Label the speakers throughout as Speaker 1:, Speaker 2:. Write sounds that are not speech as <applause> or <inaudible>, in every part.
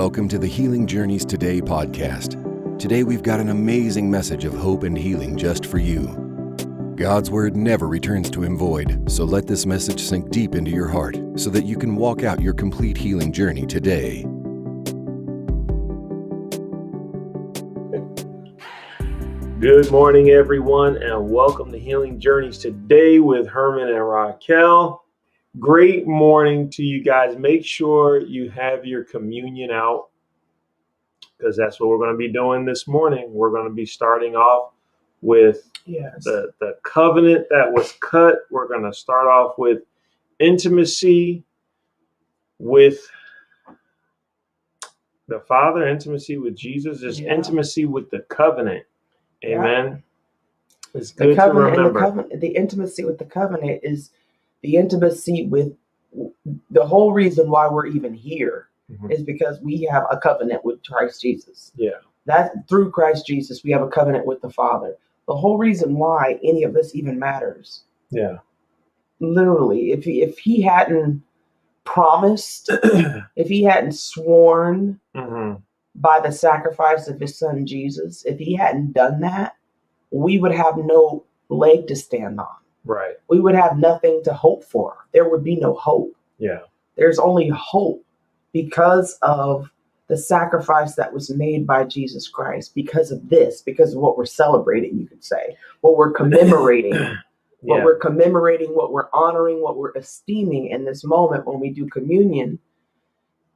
Speaker 1: Welcome to the Healing Journeys Today podcast. Today we've got an amazing message of hope and healing just for you. God's word never returns to him void, so let this message sink deep into your heart so that you can walk out your complete healing journey today.
Speaker 2: Good morning, everyone, and welcome to Healing Journeys today with Herman and Racquel. Great morning to you guys. Make sure you have your communion out because that's what we're going to be doing this morning. We're going to be starting off with
Speaker 3: Yes.
Speaker 2: the, the covenant that was cut. We're going to start off with intimacy with the Father, intimacy with Jesus, is
Speaker 3: Yeah.
Speaker 2: intimacy with the covenant.
Speaker 3: Yeah.
Speaker 2: Amen. It's
Speaker 3: the
Speaker 2: good to
Speaker 3: covenant the
Speaker 2: remember.
Speaker 3: covenant the intimacy with the covenant is the intimacy with the whole reason why we're even here
Speaker 2: Mhm.
Speaker 3: is because we have a covenant with Christ Jesus.
Speaker 2: Yeah.
Speaker 3: That through Christ Jesus we have a covenant with the Father. The whole reason why any of this even matters.
Speaker 2: Yeah.
Speaker 3: Literally, if he, if he hadn't promised, <clears throat> if he hadn't sworn
Speaker 2: hmm
Speaker 3: by the sacrifice of his son Jesus, if he hadn't done that, we would have no leg to stand on.
Speaker 2: Right.
Speaker 3: We would have nothing to hope for. There would be no hope.
Speaker 2: Yeah.
Speaker 3: There's only hope because of the sacrifice that was made by Jesus Christ, because of this, because of what we're celebrating, you could say, what we're commemorating, <coughs> what
Speaker 2: Yeah.
Speaker 3: we're commemorating, what we're honoring, what we're esteeming in this moment when we do communion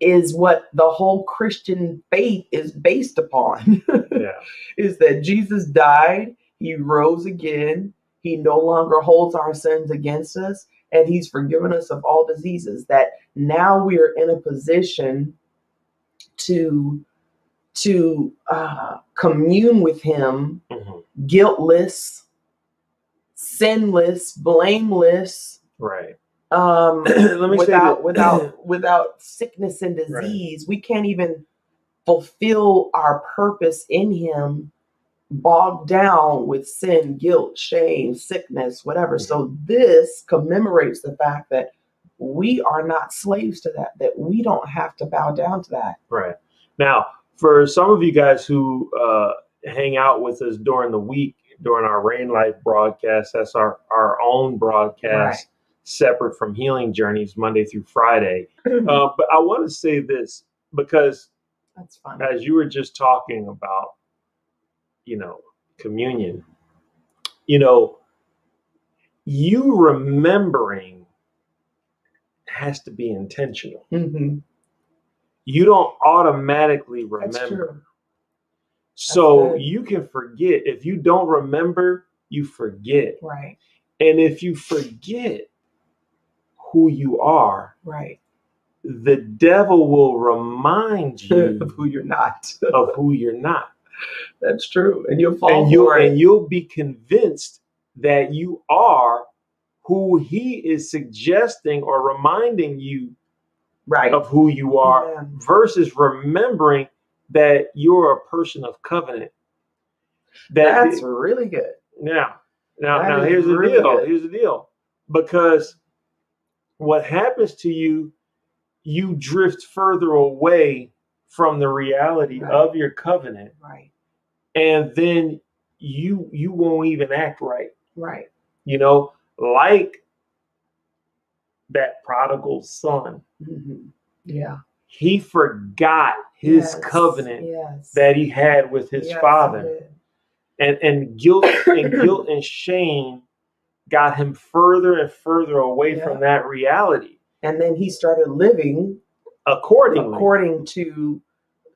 Speaker 3: is what the whole Christian faith is based upon. <laughs>
Speaker 2: Yeah.
Speaker 3: is that Jesus died, he rose again, he no longer holds our sins against us, and he's forgiven us of all diseases. That now we are in a position to to uh, commune with him
Speaker 2: Mhm.
Speaker 3: guiltless, sinless, blameless,
Speaker 2: Right.
Speaker 3: um, <clears throat>
Speaker 2: Let me
Speaker 3: without <clears throat> without without sickness and
Speaker 2: Right.
Speaker 3: disease. We can't even fulfill our purpose in Him, bogged down with sin, guilt, shame, sickness, whatever. So this commemorates the fact that we are not slaves to that. That we don't have to bow down to that.
Speaker 2: Right. Now, for some of you guys who uh, hang out with us during the week, during our Rain Life broadcast, that's our, our own broadcast, separate from Healing Journeys, Monday through Friday. <laughs> Uh, but I want to say this because
Speaker 3: That's fine.
Speaker 2: as you were just talking about, you know, communion, you know, you remembering has to be intentional.
Speaker 3: Mhm.
Speaker 2: You don't automatically remember. So you can forget. If you don't remember, you forget.
Speaker 3: Right.
Speaker 2: And if you forget who you are,
Speaker 3: Right.
Speaker 2: the devil will remind <laughs> you
Speaker 3: of who you're not.
Speaker 2: of who you're not.
Speaker 3: That's true. And you'll fall
Speaker 2: and you'll
Speaker 3: for it.
Speaker 2: and you'll be convinced that you are who he is suggesting or reminding you
Speaker 3: right.
Speaker 2: of who you are
Speaker 3: Yeah.
Speaker 2: versus remembering that you're a person of covenant. That
Speaker 3: That's really good.
Speaker 2: now, now,
Speaker 3: That
Speaker 2: now
Speaker 3: is
Speaker 2: here's the
Speaker 3: really
Speaker 2: deal.
Speaker 3: good.
Speaker 2: Here's the deal. Because what happens to you, you drift further away from the reality
Speaker 3: Right.
Speaker 2: of your covenant,
Speaker 3: Right.
Speaker 2: and then you you won't even act right.
Speaker 3: Right.
Speaker 2: You know, like that prodigal son,
Speaker 3: hmm Yeah.
Speaker 2: he forgot his
Speaker 3: Yes.
Speaker 2: covenant
Speaker 3: Yes.
Speaker 2: that he had with his
Speaker 3: Yes,
Speaker 2: father. and and guilt and <coughs> guilt and shame got him further and further away
Speaker 3: Yeah.
Speaker 2: from that reality
Speaker 3: And then he started living
Speaker 2: accordingly
Speaker 3: according to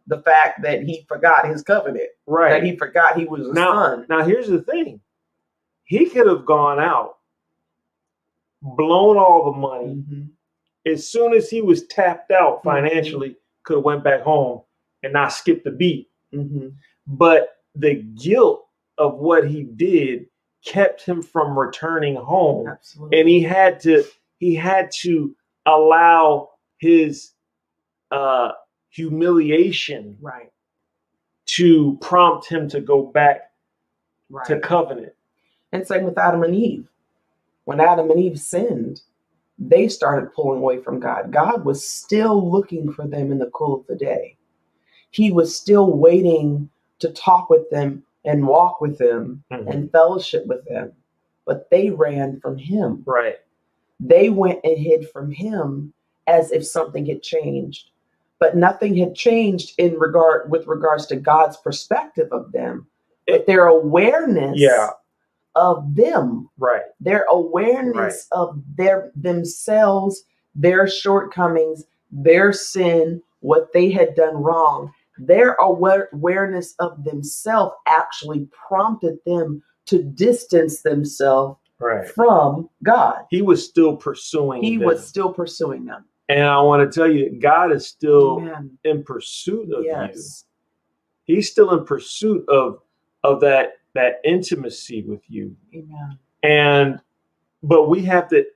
Speaker 3: the fact that he forgot his covenant.
Speaker 2: Right.
Speaker 3: That he forgot he was a
Speaker 2: now
Speaker 3: son.
Speaker 2: now here's the thing he could have gone out blown all the money
Speaker 3: Mhm.
Speaker 2: as soon as he was tapped out
Speaker 3: Mm-hmm.
Speaker 2: financially could have went back home and not skipped a beat
Speaker 3: Mhm.
Speaker 2: but the guilt of what he did kept him from returning home
Speaker 3: Absolutely.
Speaker 2: and he had to he had to allow his uh humiliation
Speaker 3: right.
Speaker 2: to prompt him to go back
Speaker 3: Right.
Speaker 2: to covenant
Speaker 3: And same with Adam and Eve. When Adam and Eve sinned, they started pulling away from God. God was still looking for them in the cool of the day. he was still waiting to talk with them and walk with them
Speaker 2: Mhm.
Speaker 3: and fellowship with them. But they ran from him.
Speaker 2: Right.
Speaker 3: They went and hid from him as if something had changed. But nothing had changed in regard with regards to God's perspective of them. But their awareness
Speaker 2: Yeah.
Speaker 3: of them
Speaker 2: Right.
Speaker 3: their awareness
Speaker 2: Right.
Speaker 3: of their themselves, their shortcomings, their sin, what they had done wrong, their aware- awareness of themselves actually prompted them to distance themselves
Speaker 2: Right.
Speaker 3: from God.
Speaker 2: He was still pursuing.
Speaker 3: He
Speaker 2: them.
Speaker 3: was still pursuing them.
Speaker 2: And I want to tell you, God is still
Speaker 3: Amen.
Speaker 2: in pursuit of
Speaker 3: Yes.
Speaker 2: you. He's still in pursuit of of that that intimacy with you.
Speaker 3: Amen.
Speaker 2: And but we have to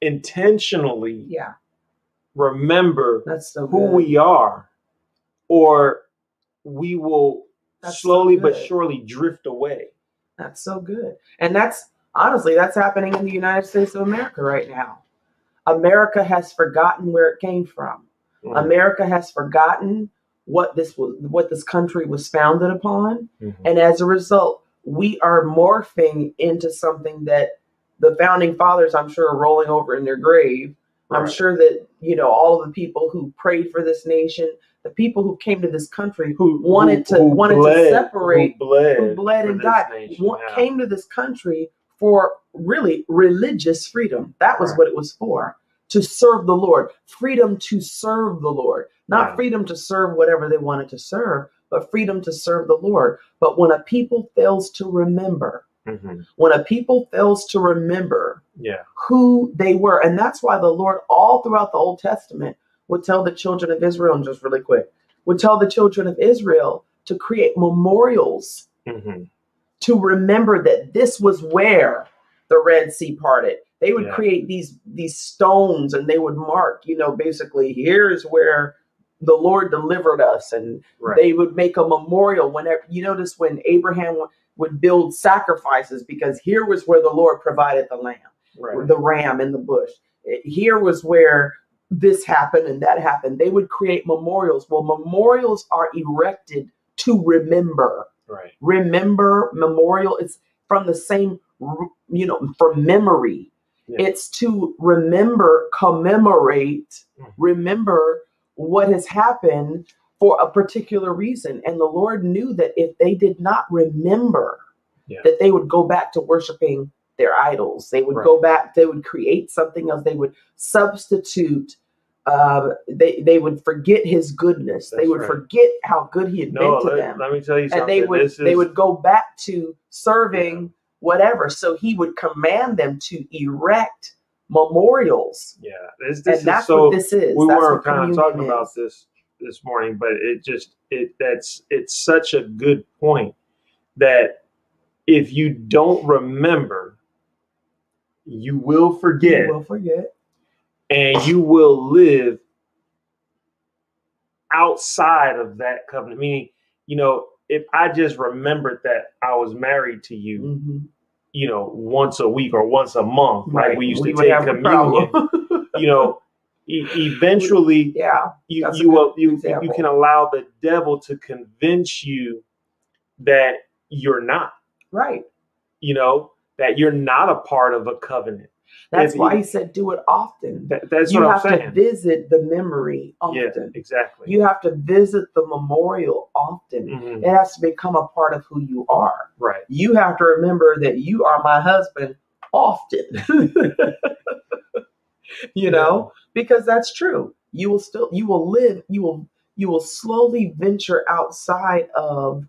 Speaker 2: intentionally
Speaker 3: Yeah,
Speaker 2: remember
Speaker 3: that's so
Speaker 2: who
Speaker 3: good.
Speaker 2: we are, or we will
Speaker 3: That's so
Speaker 2: slowly but surely drift away.
Speaker 3: That's so good. And that's honestly, that's happening in the United States of America right now. America has forgotten where it came from.
Speaker 2: Mm.
Speaker 3: America has forgotten what this was what this country was founded upon.
Speaker 2: Mhm.
Speaker 3: And as a result, we are morphing into something that the founding fathers, I'm sure, are rolling over in their grave. I'm sure that, you know, all of the people who prayed for this nation, the people who came to this country
Speaker 2: Who
Speaker 3: wanted to- wanted to separate-
Speaker 2: who bled,
Speaker 3: who bled and died,
Speaker 2: nation, yeah.
Speaker 3: came to this country for really religious freedom. That was
Speaker 2: Right.
Speaker 3: what it was for to serve the Lord, freedom to serve the Lord, not
Speaker 2: Right.
Speaker 3: freedom to serve whatever they wanted to serve, but freedom to serve the Lord. But when a people fails to remember,
Speaker 2: Mhm.
Speaker 3: when a people fails to remember
Speaker 2: Yeah.
Speaker 3: who they were, and that's why the Lord, all throughout the Old Testament, would tell the children of Israel, and just really quick, would tell the children of Israel to create memorials
Speaker 2: Mhm.
Speaker 3: To remember that this was where the Red Sea parted. They would
Speaker 2: Yeah.
Speaker 3: create these these stones and they would mark, you know, basically here's where the Lord delivered us, and
Speaker 2: Right.
Speaker 3: they would make a memorial whenever you notice when Abraham would build sacrifices because here was where the Lord provided the lamb,
Speaker 2: right.
Speaker 3: the ram in the bush. Eh, here was where this happened and that happened. They would create memorials. Well, memorials are erected to remember
Speaker 2: Right.
Speaker 3: remember memorial it's from the same you know from memory
Speaker 2: Yeah.
Speaker 3: it's to remember commemorate
Speaker 2: Mhm.
Speaker 3: remember what has happened for a particular reason and the lord knew that if they did not remember
Speaker 2: Yeah.
Speaker 3: that they would go back to worshiping their idols they would
Speaker 2: Right.
Speaker 3: go back they would create something else they would substitute uh, they they would forget his goodness. they would
Speaker 2: right.
Speaker 3: forget how good he had
Speaker 2: No,
Speaker 3: been to
Speaker 2: let,
Speaker 3: them
Speaker 2: let me tell you something.
Speaker 3: and they would
Speaker 2: is,
Speaker 3: they would go back to serving whatever. So he would command them to erect memorials,
Speaker 2: yeah. This, this
Speaker 3: and that's
Speaker 2: so.
Speaker 3: what this is.
Speaker 2: we
Speaker 3: that's
Speaker 2: weren't
Speaker 3: what
Speaker 2: kind of talking about this this morning, but it just it that's it's such a good point that if you don't remember, you will forget,
Speaker 3: You will forget.
Speaker 2: And you will live outside of that covenant. Meaning, you know, if I just remembered that I was married to you,
Speaker 3: Mhm.
Speaker 2: you know, once a week or once a month, like we used
Speaker 3: We
Speaker 2: to take
Speaker 3: a
Speaker 2: communion, you know, e- <laughs> eventually
Speaker 3: yeah,
Speaker 2: you you will you you can allow the devil to convince you that you're not
Speaker 3: right.
Speaker 2: you know that you're not a part of a covenant
Speaker 3: That's
Speaker 2: If
Speaker 3: why
Speaker 2: you-
Speaker 3: he said, "Do it often."
Speaker 2: that, that's
Speaker 3: you
Speaker 2: what i'm
Speaker 3: have to visit the memory
Speaker 2: yeah
Speaker 3: often.
Speaker 2: exactly
Speaker 3: You have to visit the memorial often.
Speaker 2: Mhm.
Speaker 3: It has to become a part of who you are.
Speaker 2: right
Speaker 3: You have to remember that you are my husband often. <laughs> you know, because that's true. You will still you will live, you will you will slowly venture outside of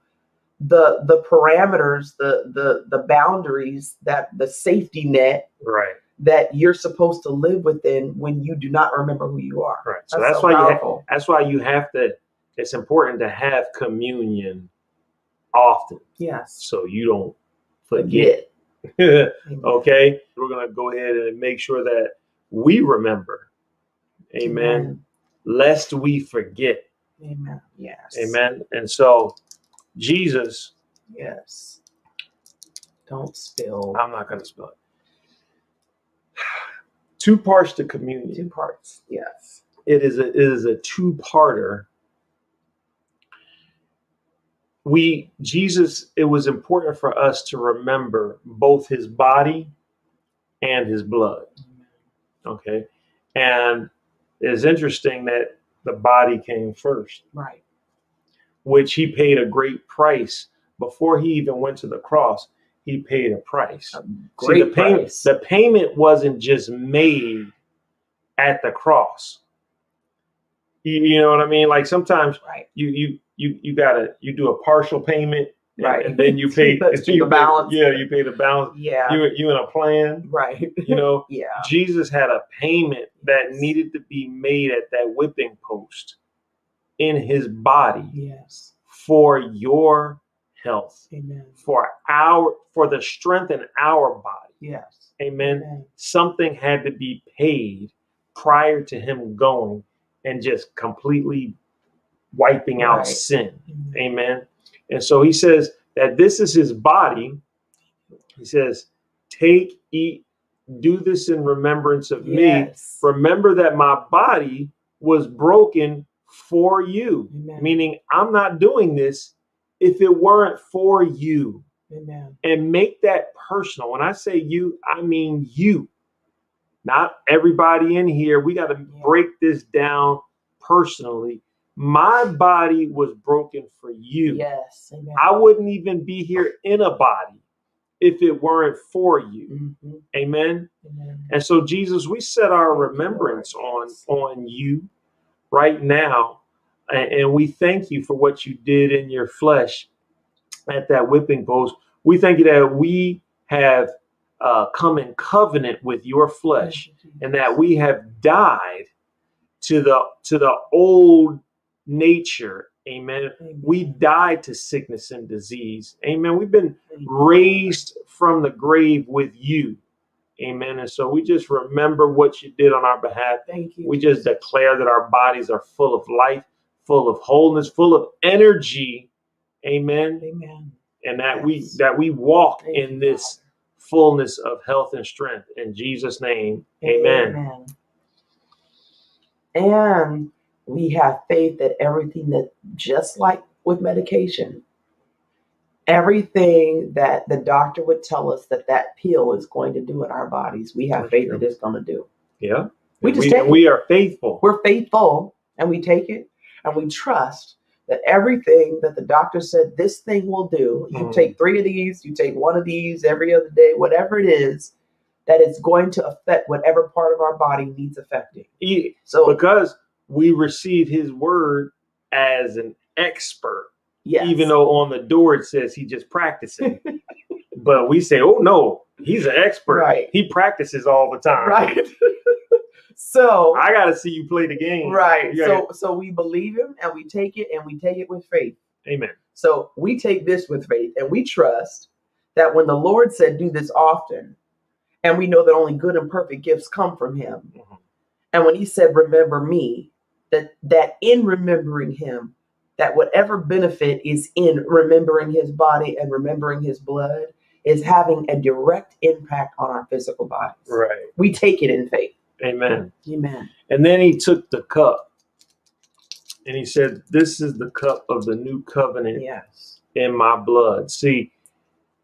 Speaker 3: the the parameters, the the the boundaries that the safety net
Speaker 2: right
Speaker 3: that you're supposed to live within when you do not remember who you are.
Speaker 2: right so that's,
Speaker 3: so
Speaker 2: why you ha- that's why you have to it's important to have communion often
Speaker 3: yes.
Speaker 2: so you don't forget
Speaker 3: Forget. <laughs>
Speaker 2: okay we're to go ahead and make sure that we remember amen lest we forget
Speaker 3: Amen. Yes.
Speaker 2: amen and so jesus
Speaker 3: Yes. Don't spill.
Speaker 2: i'm not to spill it two parts to communion
Speaker 3: Two parts. Yes.
Speaker 2: it is a it is a two-parter we Jesus, it was important for us to remember both his body and his blood. Okay. And it's interesting that the body came first,
Speaker 3: Right.
Speaker 2: which he paid a great price before he even went to the cross. He paid a price.
Speaker 3: A
Speaker 2: See,
Speaker 3: great
Speaker 2: the payment,
Speaker 3: price.
Speaker 2: the payment wasn't just made at the cross. You, you know what I mean? Like sometimes
Speaker 3: right.
Speaker 2: you you you you gotta you do a partial payment,
Speaker 3: Right.
Speaker 2: and then you pay <laughs>
Speaker 3: That's <laughs>
Speaker 2: you
Speaker 3: the
Speaker 2: pay-
Speaker 3: balance.
Speaker 2: Yeah, you pay the balance.
Speaker 3: Yeah.
Speaker 2: You you in a plan.
Speaker 3: right.
Speaker 2: You know, <laughs>
Speaker 3: yeah.
Speaker 2: Jesus had a payment that needed to be made at that whipping post in his body
Speaker 3: Yes.
Speaker 2: for your health,
Speaker 3: Amen.
Speaker 2: for our for the strength in our body.
Speaker 3: Yes.
Speaker 2: Amen.
Speaker 3: Amen.
Speaker 2: Something had to be paid prior to him going and just completely wiping out sin.
Speaker 3: Amen.
Speaker 2: Amen. And so he says that this is his body. He says, Take, eat, do this in remembrance of me. Remember that my body was broken for you.
Speaker 3: Amen.
Speaker 2: Meaning, I'm not doing this if it weren't for you.
Speaker 3: Amen.
Speaker 2: And make that personal. When I say you, I mean you. Not everybody in here. We got to
Speaker 3: Yeah.
Speaker 2: break this down personally. My body was broken for you.
Speaker 3: Yes. Amen.
Speaker 2: I wouldn't even be here in a body if it weren't for you.
Speaker 3: Mhm.
Speaker 2: Amen.
Speaker 3: Amen.
Speaker 2: And so Jesus, we set our remembrance on on you right now. And, and we thank you for what you did in your flesh at that whipping post. We thank you that we have uh, come in covenant with your flesh and that we have died to the to the old nature. Amen.
Speaker 3: Amen.
Speaker 2: We died to sickness and disease. Amen. We've been raised from the grave with you. Amen. And so we just remember what you did on our behalf.
Speaker 3: Thank you.
Speaker 2: We just declare that our bodies are full of life, full of wholeness, full of energy. Amen.
Speaker 3: Amen.
Speaker 2: And that we that we walk
Speaker 3: Thank
Speaker 2: in this fullness of health and strength. In Jesus' name. Amen.
Speaker 3: Amen. And we have faith that everything that, just like with medication, everything that the doctor would tell us that that pill is going to do in our bodies, we have
Speaker 2: That's
Speaker 3: faith
Speaker 2: true.
Speaker 3: that it's going to do.
Speaker 2: Yeah.
Speaker 3: We just
Speaker 2: we,
Speaker 3: take
Speaker 2: we are faithful.
Speaker 3: We're faithful and we take it and we trust that everything that the doctor said this thing will do, you
Speaker 2: Mhm.
Speaker 3: take three of these, you take one of these every other day, whatever it is, that it's going to affect whatever part of our body needs affecting.
Speaker 2: E-
Speaker 3: So,
Speaker 2: because we receive his word as an expert.
Speaker 3: yes.
Speaker 2: even though on the door it says he just practicing. <laughs> but we say, oh no, he's an expert.
Speaker 3: Right.
Speaker 2: He practices all the time.
Speaker 3: right. <laughs> so,
Speaker 2: I got to see you play the game.
Speaker 3: right. So,
Speaker 2: gotta-
Speaker 3: so we believe him and we take it and we take it with faith.
Speaker 2: Amen.
Speaker 3: So we take this with faith and we trust that when the Lord said, Do this often, and we know that only good and perfect gifts come from Him.
Speaker 2: Mhm.
Speaker 3: And when He said, Remember me, that, that in remembering Him, that whatever benefit is in remembering His body and remembering His blood is having a direct impact on our physical bodies.
Speaker 2: Right.
Speaker 3: We take it in faith.
Speaker 2: Amen.
Speaker 3: Amen.
Speaker 2: And then he took the cup and he said, This is the cup of the new covenant
Speaker 3: Yes.
Speaker 2: in my blood. See,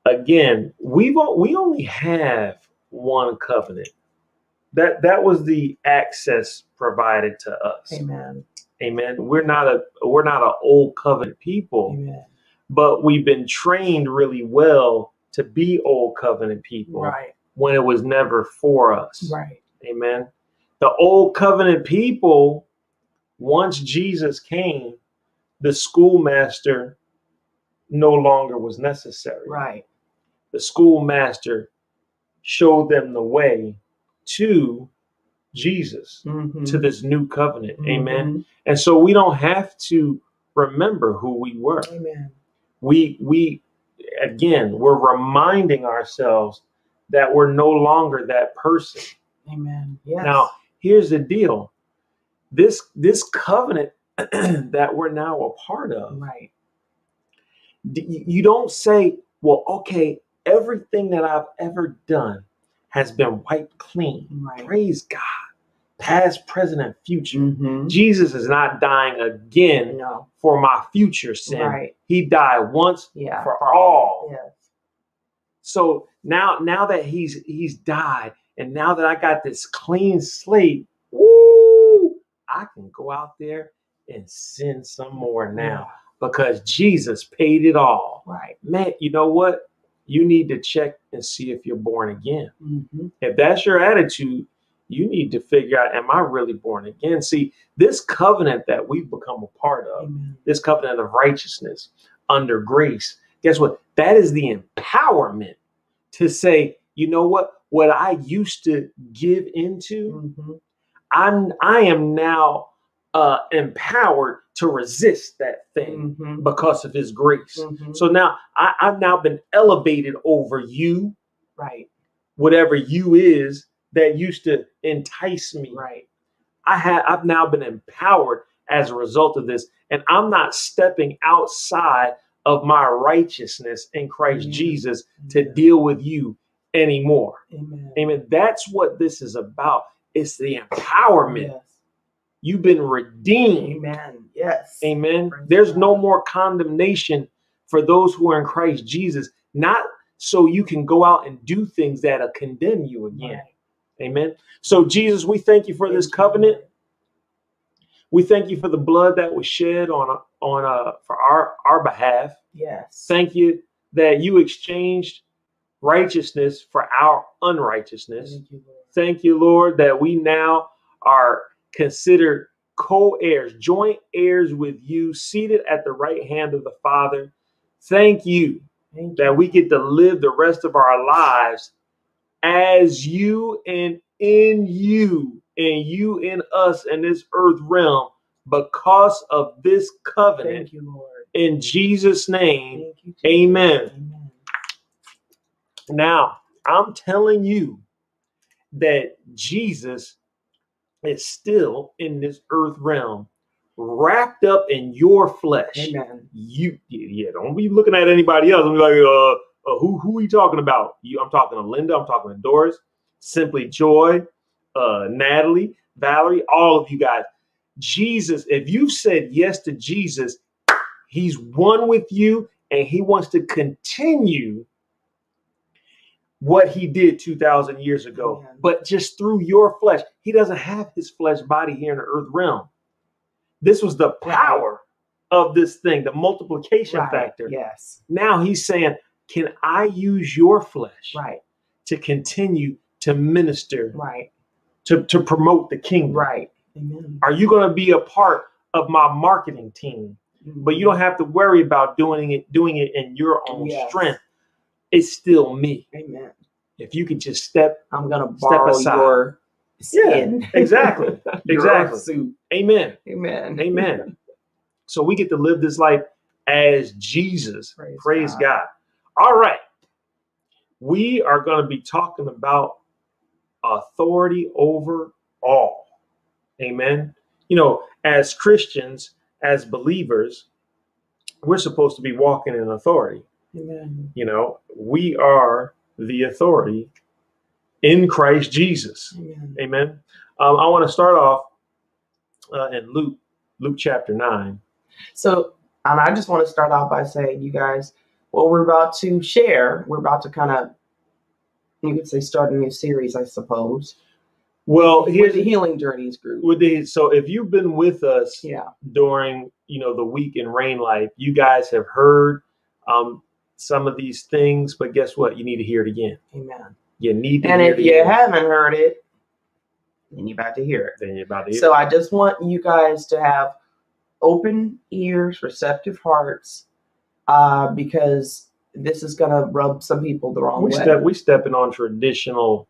Speaker 2: again, we've we only have one covenant. That that was the access provided to us.
Speaker 3: Amen.
Speaker 2: Amen. We're not a we're not an old covenant people,
Speaker 3: Amen.
Speaker 2: but we've been trained really well to be old covenant people
Speaker 3: Right.
Speaker 2: when it was never for us.
Speaker 3: Right.
Speaker 2: Amen. The old covenant people, once Jesus came, the schoolmaster no longer was necessary.
Speaker 3: Right.
Speaker 2: The schoolmaster showed them the way to Jesus,
Speaker 3: Mhm.
Speaker 2: to this new covenant. Amen.
Speaker 3: Mhm.
Speaker 2: And so we don't have to remember who we were.
Speaker 3: Amen.
Speaker 2: We we again we're reminding ourselves that we're no longer that person.
Speaker 3: Amen. Yes.
Speaker 2: Now, here's the deal. This this covenant <clears throat> that we're now a part of,
Speaker 3: right.
Speaker 2: you don't say, well, okay, everything that I've ever done has been wiped clean.
Speaker 3: Right.
Speaker 2: Praise God. past, present, and future.
Speaker 3: Mhm.
Speaker 2: Jesus is not dying again
Speaker 3: No.
Speaker 2: for my future sin.
Speaker 3: Right.
Speaker 2: He died once
Speaker 3: Yeah.
Speaker 2: for all.
Speaker 3: Yes.
Speaker 2: So now, now that he's he's died, and now that I got this clean slate, woo, I can go out there and sin some more now because Jesus paid it all.
Speaker 3: Right.
Speaker 2: Man, you know what? You need to check and see if you're born again.
Speaker 3: hmm
Speaker 2: If that's your attitude, you need to figure out, am I really born again? See, this covenant that we've become a part of,
Speaker 3: Amen.
Speaker 2: this covenant of righteousness under grace, guess what? That is the empowerment to say, you know what? What I used to give into,
Speaker 3: Mhm.
Speaker 2: I'm I am now uh empowered to resist that thing
Speaker 3: Mhm.
Speaker 2: because of his grace.
Speaker 3: Mhm.
Speaker 2: So now I, I've now been elevated over you,
Speaker 3: Right.
Speaker 2: whatever you is that used to entice me.
Speaker 3: Right.
Speaker 2: I have I've now been empowered as a result of this, and I'm not stepping outside of my righteousness in Christ
Speaker 3: Amen.
Speaker 2: Jesus to deal with you anymore.
Speaker 3: Amen.
Speaker 2: Amen. That's what this is about. It's the empowerment.
Speaker 3: Yes.
Speaker 2: You've been redeemed.
Speaker 3: Amen. Yes.
Speaker 2: Amen.
Speaker 3: Praise
Speaker 2: There's no more condemnation for those who are in Christ Jesus, not so you can go out and do things that'll condemn you again.
Speaker 3: Right.
Speaker 2: Amen. So, Jesus, we thank you for this
Speaker 3: Thank you,
Speaker 2: covenant.
Speaker 3: Lord.
Speaker 2: We thank you for the blood that was shed on on uh, for our our behalf.
Speaker 3: Yes.
Speaker 2: Thank you that you exchanged righteousness for our unrighteousness.
Speaker 3: Thank you, Lord.
Speaker 2: Thank you, Lord, that we now are considered co-heirs, joint heirs with you, seated at the right hand of the Father. Thank you
Speaker 3: Thank
Speaker 2: that
Speaker 3: you.
Speaker 2: we get to live the rest of our lives as you and in you and you in us in this earth realm because of this covenant
Speaker 3: Thank you, Lord.
Speaker 2: in Jesus name
Speaker 3: you.
Speaker 2: Amen
Speaker 3: Amen.
Speaker 2: Now I'm telling you that Jesus is still in this earth realm wrapped up in your flesh.
Speaker 3: Amen.
Speaker 2: you yeah don't be looking at anybody else I'm like uh, uh who who are you talking about? You i'm talking to linda i'm talking to doris simply joy uh natalie valerie all of you guys. Jesus if you've said yes to jesus he's one with you and he wants to continue what he did 2000 years ago but just through your flesh he doesn't have his flesh body here in the earth realm this was the power of this thing the multiplication
Speaker 3: Right.
Speaker 2: factor
Speaker 3: Yes.
Speaker 2: now he's saying can i use your flesh
Speaker 3: Right.
Speaker 2: to continue to minister
Speaker 3: Right.
Speaker 2: to, to promote the kingdom
Speaker 3: Right. Amen.
Speaker 2: are you going to be a part of my marketing team but you mm-hmm. don't have to worry about doing it doing it in your own
Speaker 3: Yes.
Speaker 2: strength it's still me
Speaker 3: Amen.
Speaker 2: if you could just step
Speaker 3: I'm gonna
Speaker 2: Step aside.
Speaker 3: your skin.
Speaker 2: exactly. <laughs>
Speaker 3: Your
Speaker 2: Exactly.
Speaker 3: suit.
Speaker 2: amen
Speaker 3: Amen.
Speaker 2: amen so we get to live this life as jesus
Speaker 3: Praise
Speaker 2: praise,
Speaker 3: God.
Speaker 2: god. all right we are going to be talking about authority over all amen you know as christians as believers we're supposed to be walking in authority
Speaker 3: Amen.
Speaker 2: you know we are the authority in christ jesus
Speaker 3: Amen.
Speaker 2: Amen. Um, I want to start off uh, in Luke, Luke chapter 9.
Speaker 3: So, and I just want to start off by saying, you guys, what we're about to share, we're about to kind of, you could say, start a new series, I suppose.
Speaker 2: Well, here's
Speaker 3: the Healing Journeys group.
Speaker 2: with the so if you've been with us
Speaker 3: Yeah.
Speaker 2: during you know the week in rain life, you guys have heard um, some of these things, but guess what? You need to hear it again.
Speaker 3: Amen.
Speaker 2: You need to
Speaker 3: And if you
Speaker 2: again.
Speaker 3: haven't heard it, then you're about to hear it.
Speaker 2: then you're about to hear.
Speaker 3: So I just want you guys to have open ears, receptive hearts, uh, because this is gonna rub some people the wrong
Speaker 2: we
Speaker 3: way.
Speaker 2: step we stepping on traditional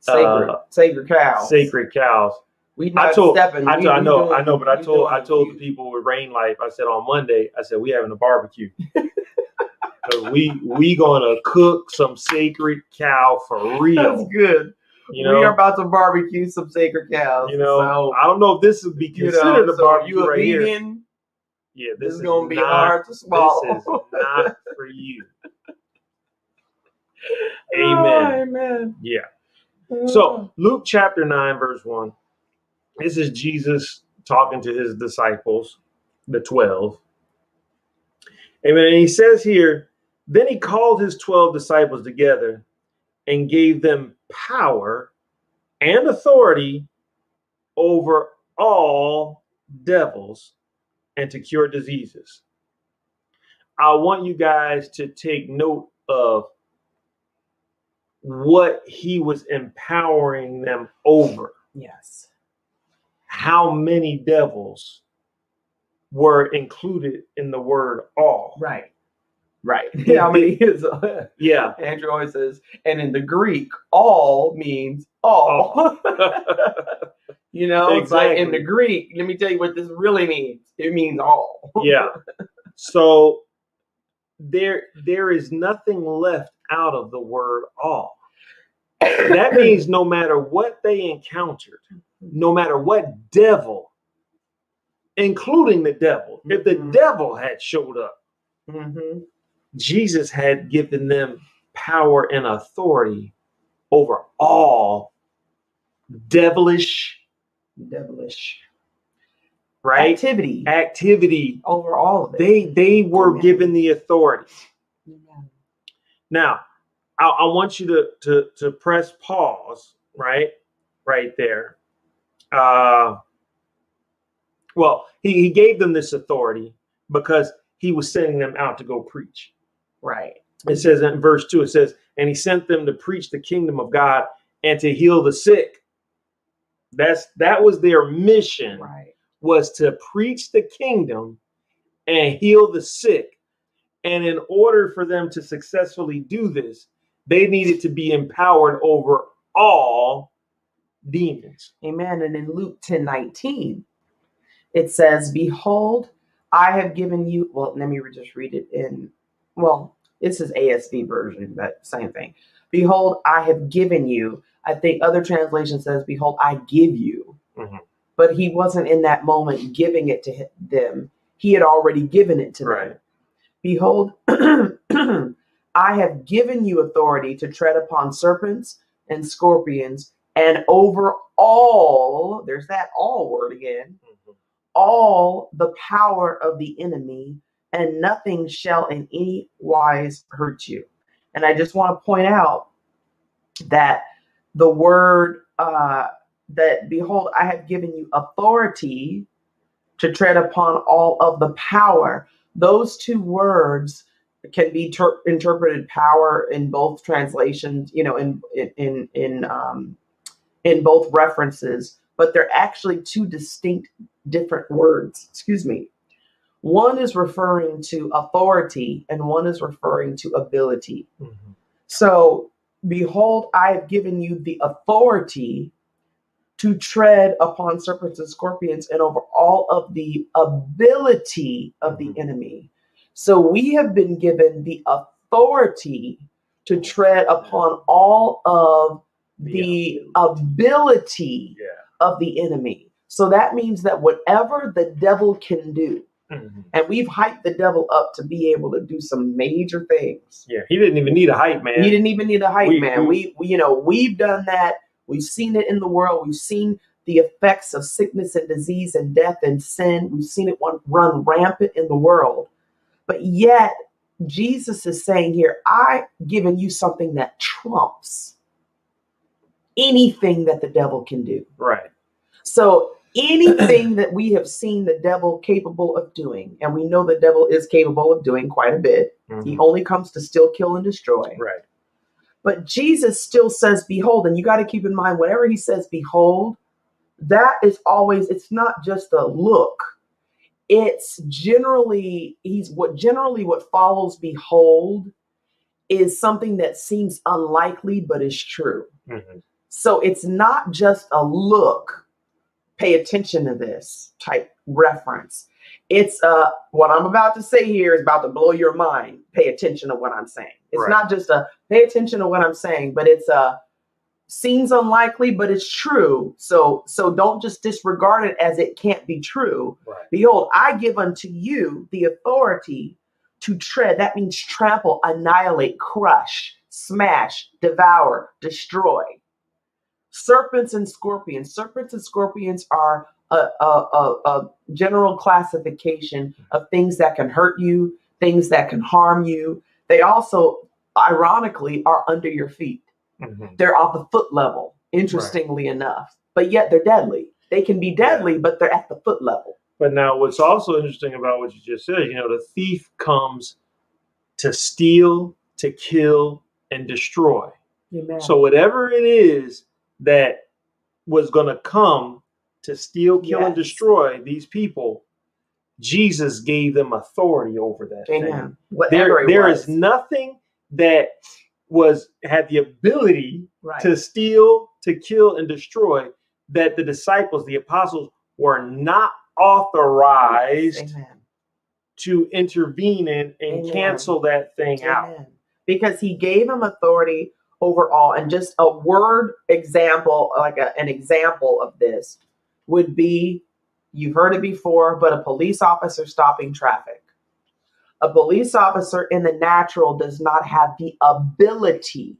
Speaker 3: sacred,
Speaker 2: uh,
Speaker 3: sacred cows.
Speaker 2: sacred cows.
Speaker 3: We not
Speaker 2: told-
Speaker 3: stepping.
Speaker 2: I,
Speaker 3: we-
Speaker 2: I know, I know, but I told, I told the people with Rain Life, I said on Monday, I said we having a barbecue. <laughs> 'Cause we we gonna cook some sacred cow for real.
Speaker 3: That's good.
Speaker 2: You know,
Speaker 3: we are about to barbecue some sacred cows.
Speaker 2: you know.
Speaker 3: so,
Speaker 2: I don't know if this would be
Speaker 3: you
Speaker 2: considered
Speaker 3: know,
Speaker 2: a
Speaker 3: so
Speaker 2: barbecue
Speaker 3: you a
Speaker 2: right here. Yeah,
Speaker 3: this,
Speaker 2: this,
Speaker 3: is gonna be
Speaker 2: not,
Speaker 3: hard to swallow.
Speaker 2: This is not <laughs> for you. <laughs>
Speaker 3: Oh,
Speaker 2: Amen.
Speaker 3: amen.
Speaker 2: Yeah. Oh. So Luke chapter nine, verse one. This is Jesus talking to his disciples, the 12. Amen. And he says here, then he called his 12 disciples together and gave them power and authority over all devils and to cure diseases. I want you guys to take note of what he was empowering them over.
Speaker 3: Yes.
Speaker 2: How many devils were included in the word all?
Speaker 3: Right. Right. <laughs> Yeah, I mean, it's, <laughs>
Speaker 2: Yeah.
Speaker 3: Andrew always says, and in the Greek, all means all. <laughs> you know, it's like in the Greek, let me tell you what this really means. It means all.
Speaker 2: yeah. So there there is nothing left out of the word all. That <coughs> means no matter what they encountered, no matter what devil, including the devil, if the
Speaker 3: Mhm.
Speaker 2: devil had showed up,
Speaker 3: hmm
Speaker 2: Jesus had given them power and authority over all devilish,
Speaker 3: Devilish.
Speaker 2: right?
Speaker 3: Activity
Speaker 2: Activity.
Speaker 3: over all of it.
Speaker 2: They they were
Speaker 3: Amen.
Speaker 2: given the authority.
Speaker 3: Amen.
Speaker 2: Now, I, I want you to, to to press pause, right, right there. Uh, well, he, he gave them this authority because he was sending them out to go preach.
Speaker 3: Right.
Speaker 2: It says in verse two, it says, and he sent them to preach the kingdom of God and to heal the sick. That's that was their mission
Speaker 3: Right.
Speaker 2: was to preach the kingdom and heal the sick. And in order for them to successfully do this, they needed to be empowered over all demons.
Speaker 3: Amen. And in Luke 10 19, it says, Behold, I have given you. Well, let me just read it in. Well, this is ASV version, but same thing. Behold, I have given you. I think other translation says, Behold, I give you.
Speaker 2: Mhm.
Speaker 3: But he wasn't in that moment giving it to them. He had already given it to them. Behold, <clears throat> I have given you authority to tread upon serpents and scorpions and over all, there's that all word again, all the power of the enemy, and nothing shall in any wise hurt you. And I just want to point out that the word uh, that, behold, I have given you authority to tread upon all of the power. Those two words can be ter- interpreted power in both translations, you know, in in in um, in both references, but they're actually two distinct different words. Excuse me. One is referring to authority, and one is referring to ability.
Speaker 2: Mhm.
Speaker 3: So, behold, I have given you the authority to tread upon serpents and scorpions and over all of the ability of the
Speaker 2: Mhm.
Speaker 3: enemy. So, we have been given the authority to tread upon all of the ability
Speaker 2: Yeah.
Speaker 3: of the enemy. So, that means that whatever the devil can do,
Speaker 2: Mhm.
Speaker 3: and we've hyped the devil up to be able to do some major things.
Speaker 2: Yeah. He didn't even need a hype, man.
Speaker 3: He didn't even need a hype
Speaker 2: We-
Speaker 3: man.
Speaker 2: we-
Speaker 3: We, you know, we've done that. We've seen it in the world. We've seen the effects of sickness and disease and death and sin. We've seen it run, run rampant in the world. But yet, Jesus is saying here, I've given you something that trumps anything that the devil can do.
Speaker 2: Right.
Speaker 3: So anything that we have seen the devil capable of doing, and we know the devil is capable of doing quite a bit. He
Speaker 2: Mhm.
Speaker 3: only comes to steal, kill, and destroy.
Speaker 2: Right.
Speaker 3: But Jesus still says, Behold, and you got to keep in mind, whenever he says, Behold, that is always, it's not just a look. It's generally, he's what generally what follows behold is something that seems unlikely but is true.
Speaker 2: Mhm.
Speaker 3: So it's not just a look, pay attention to this type reference. It's uh what I'm about to say here is about to blow your mind. Pay attention to what I'm saying. It's
Speaker 2: Right.
Speaker 3: not just a pay attention to what I'm saying, but it's a seems unlikely, but it's true. So so don't just disregard it as it can't be true.
Speaker 2: Right.
Speaker 3: Behold, I give unto you the authority to tread. That means trample, annihilate, crush, smash, devour, destroy. Serpents and scorpions. Serpents and scorpions are a, a, a, a general classification of things that can hurt you, things that can harm you. They also, ironically, are under your feet.
Speaker 2: Mhm.
Speaker 3: They're off the foot level, interestingly enough, but yet they're deadly. They can be deadly, but they're at the foot level.
Speaker 2: But now, what's also interesting about what you just said, you know, the thief comes to steal, to kill, and destroy.
Speaker 3: Amen.
Speaker 2: So whatever it is that was going to come to steal, kill, and destroy these people, Jesus gave them authority over that. thing.
Speaker 3: Amen. Whatever
Speaker 2: There, there is nothing that was had the ability
Speaker 3: right.
Speaker 2: to steal, to kill, and destroy that the disciples, the apostles, were not authorized
Speaker 3: Amen.
Speaker 2: to intervene in and
Speaker 3: Amen.
Speaker 2: cancel that thing out.
Speaker 3: Amen. Because he gave them authority over all. And just a word example, like a, an example of this would be you've heard it before, but a police officer stopping traffic. A police officer in the natural does not have the ability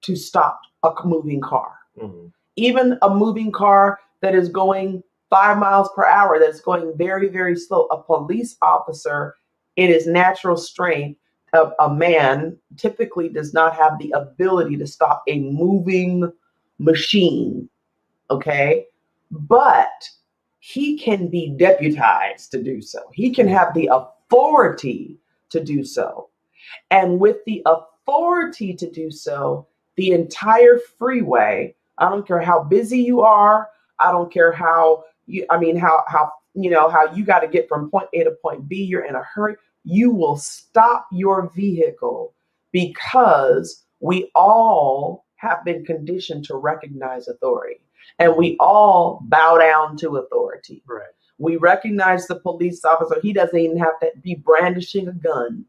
Speaker 3: to stop a moving car.
Speaker 2: Mhm.
Speaker 3: Even a moving car that is going five miles per hour, that's going very, very slow, a police officer in his natural strength of a man typically does not have the ability to stop a moving machine. Okay. But he can be deputized to do so. He can have the authority to do so. And with the authority to do so, the entire freeway, I don't care how busy you are, I don't care how you I mean how how you know how you got to get from point A to point B, you're in a hurry, you will stop your vehicle because we all have been conditioned to recognize authority and we all bow down to authority.
Speaker 2: Right.
Speaker 3: We recognize the police officer. He doesn't even have to be brandishing a gun.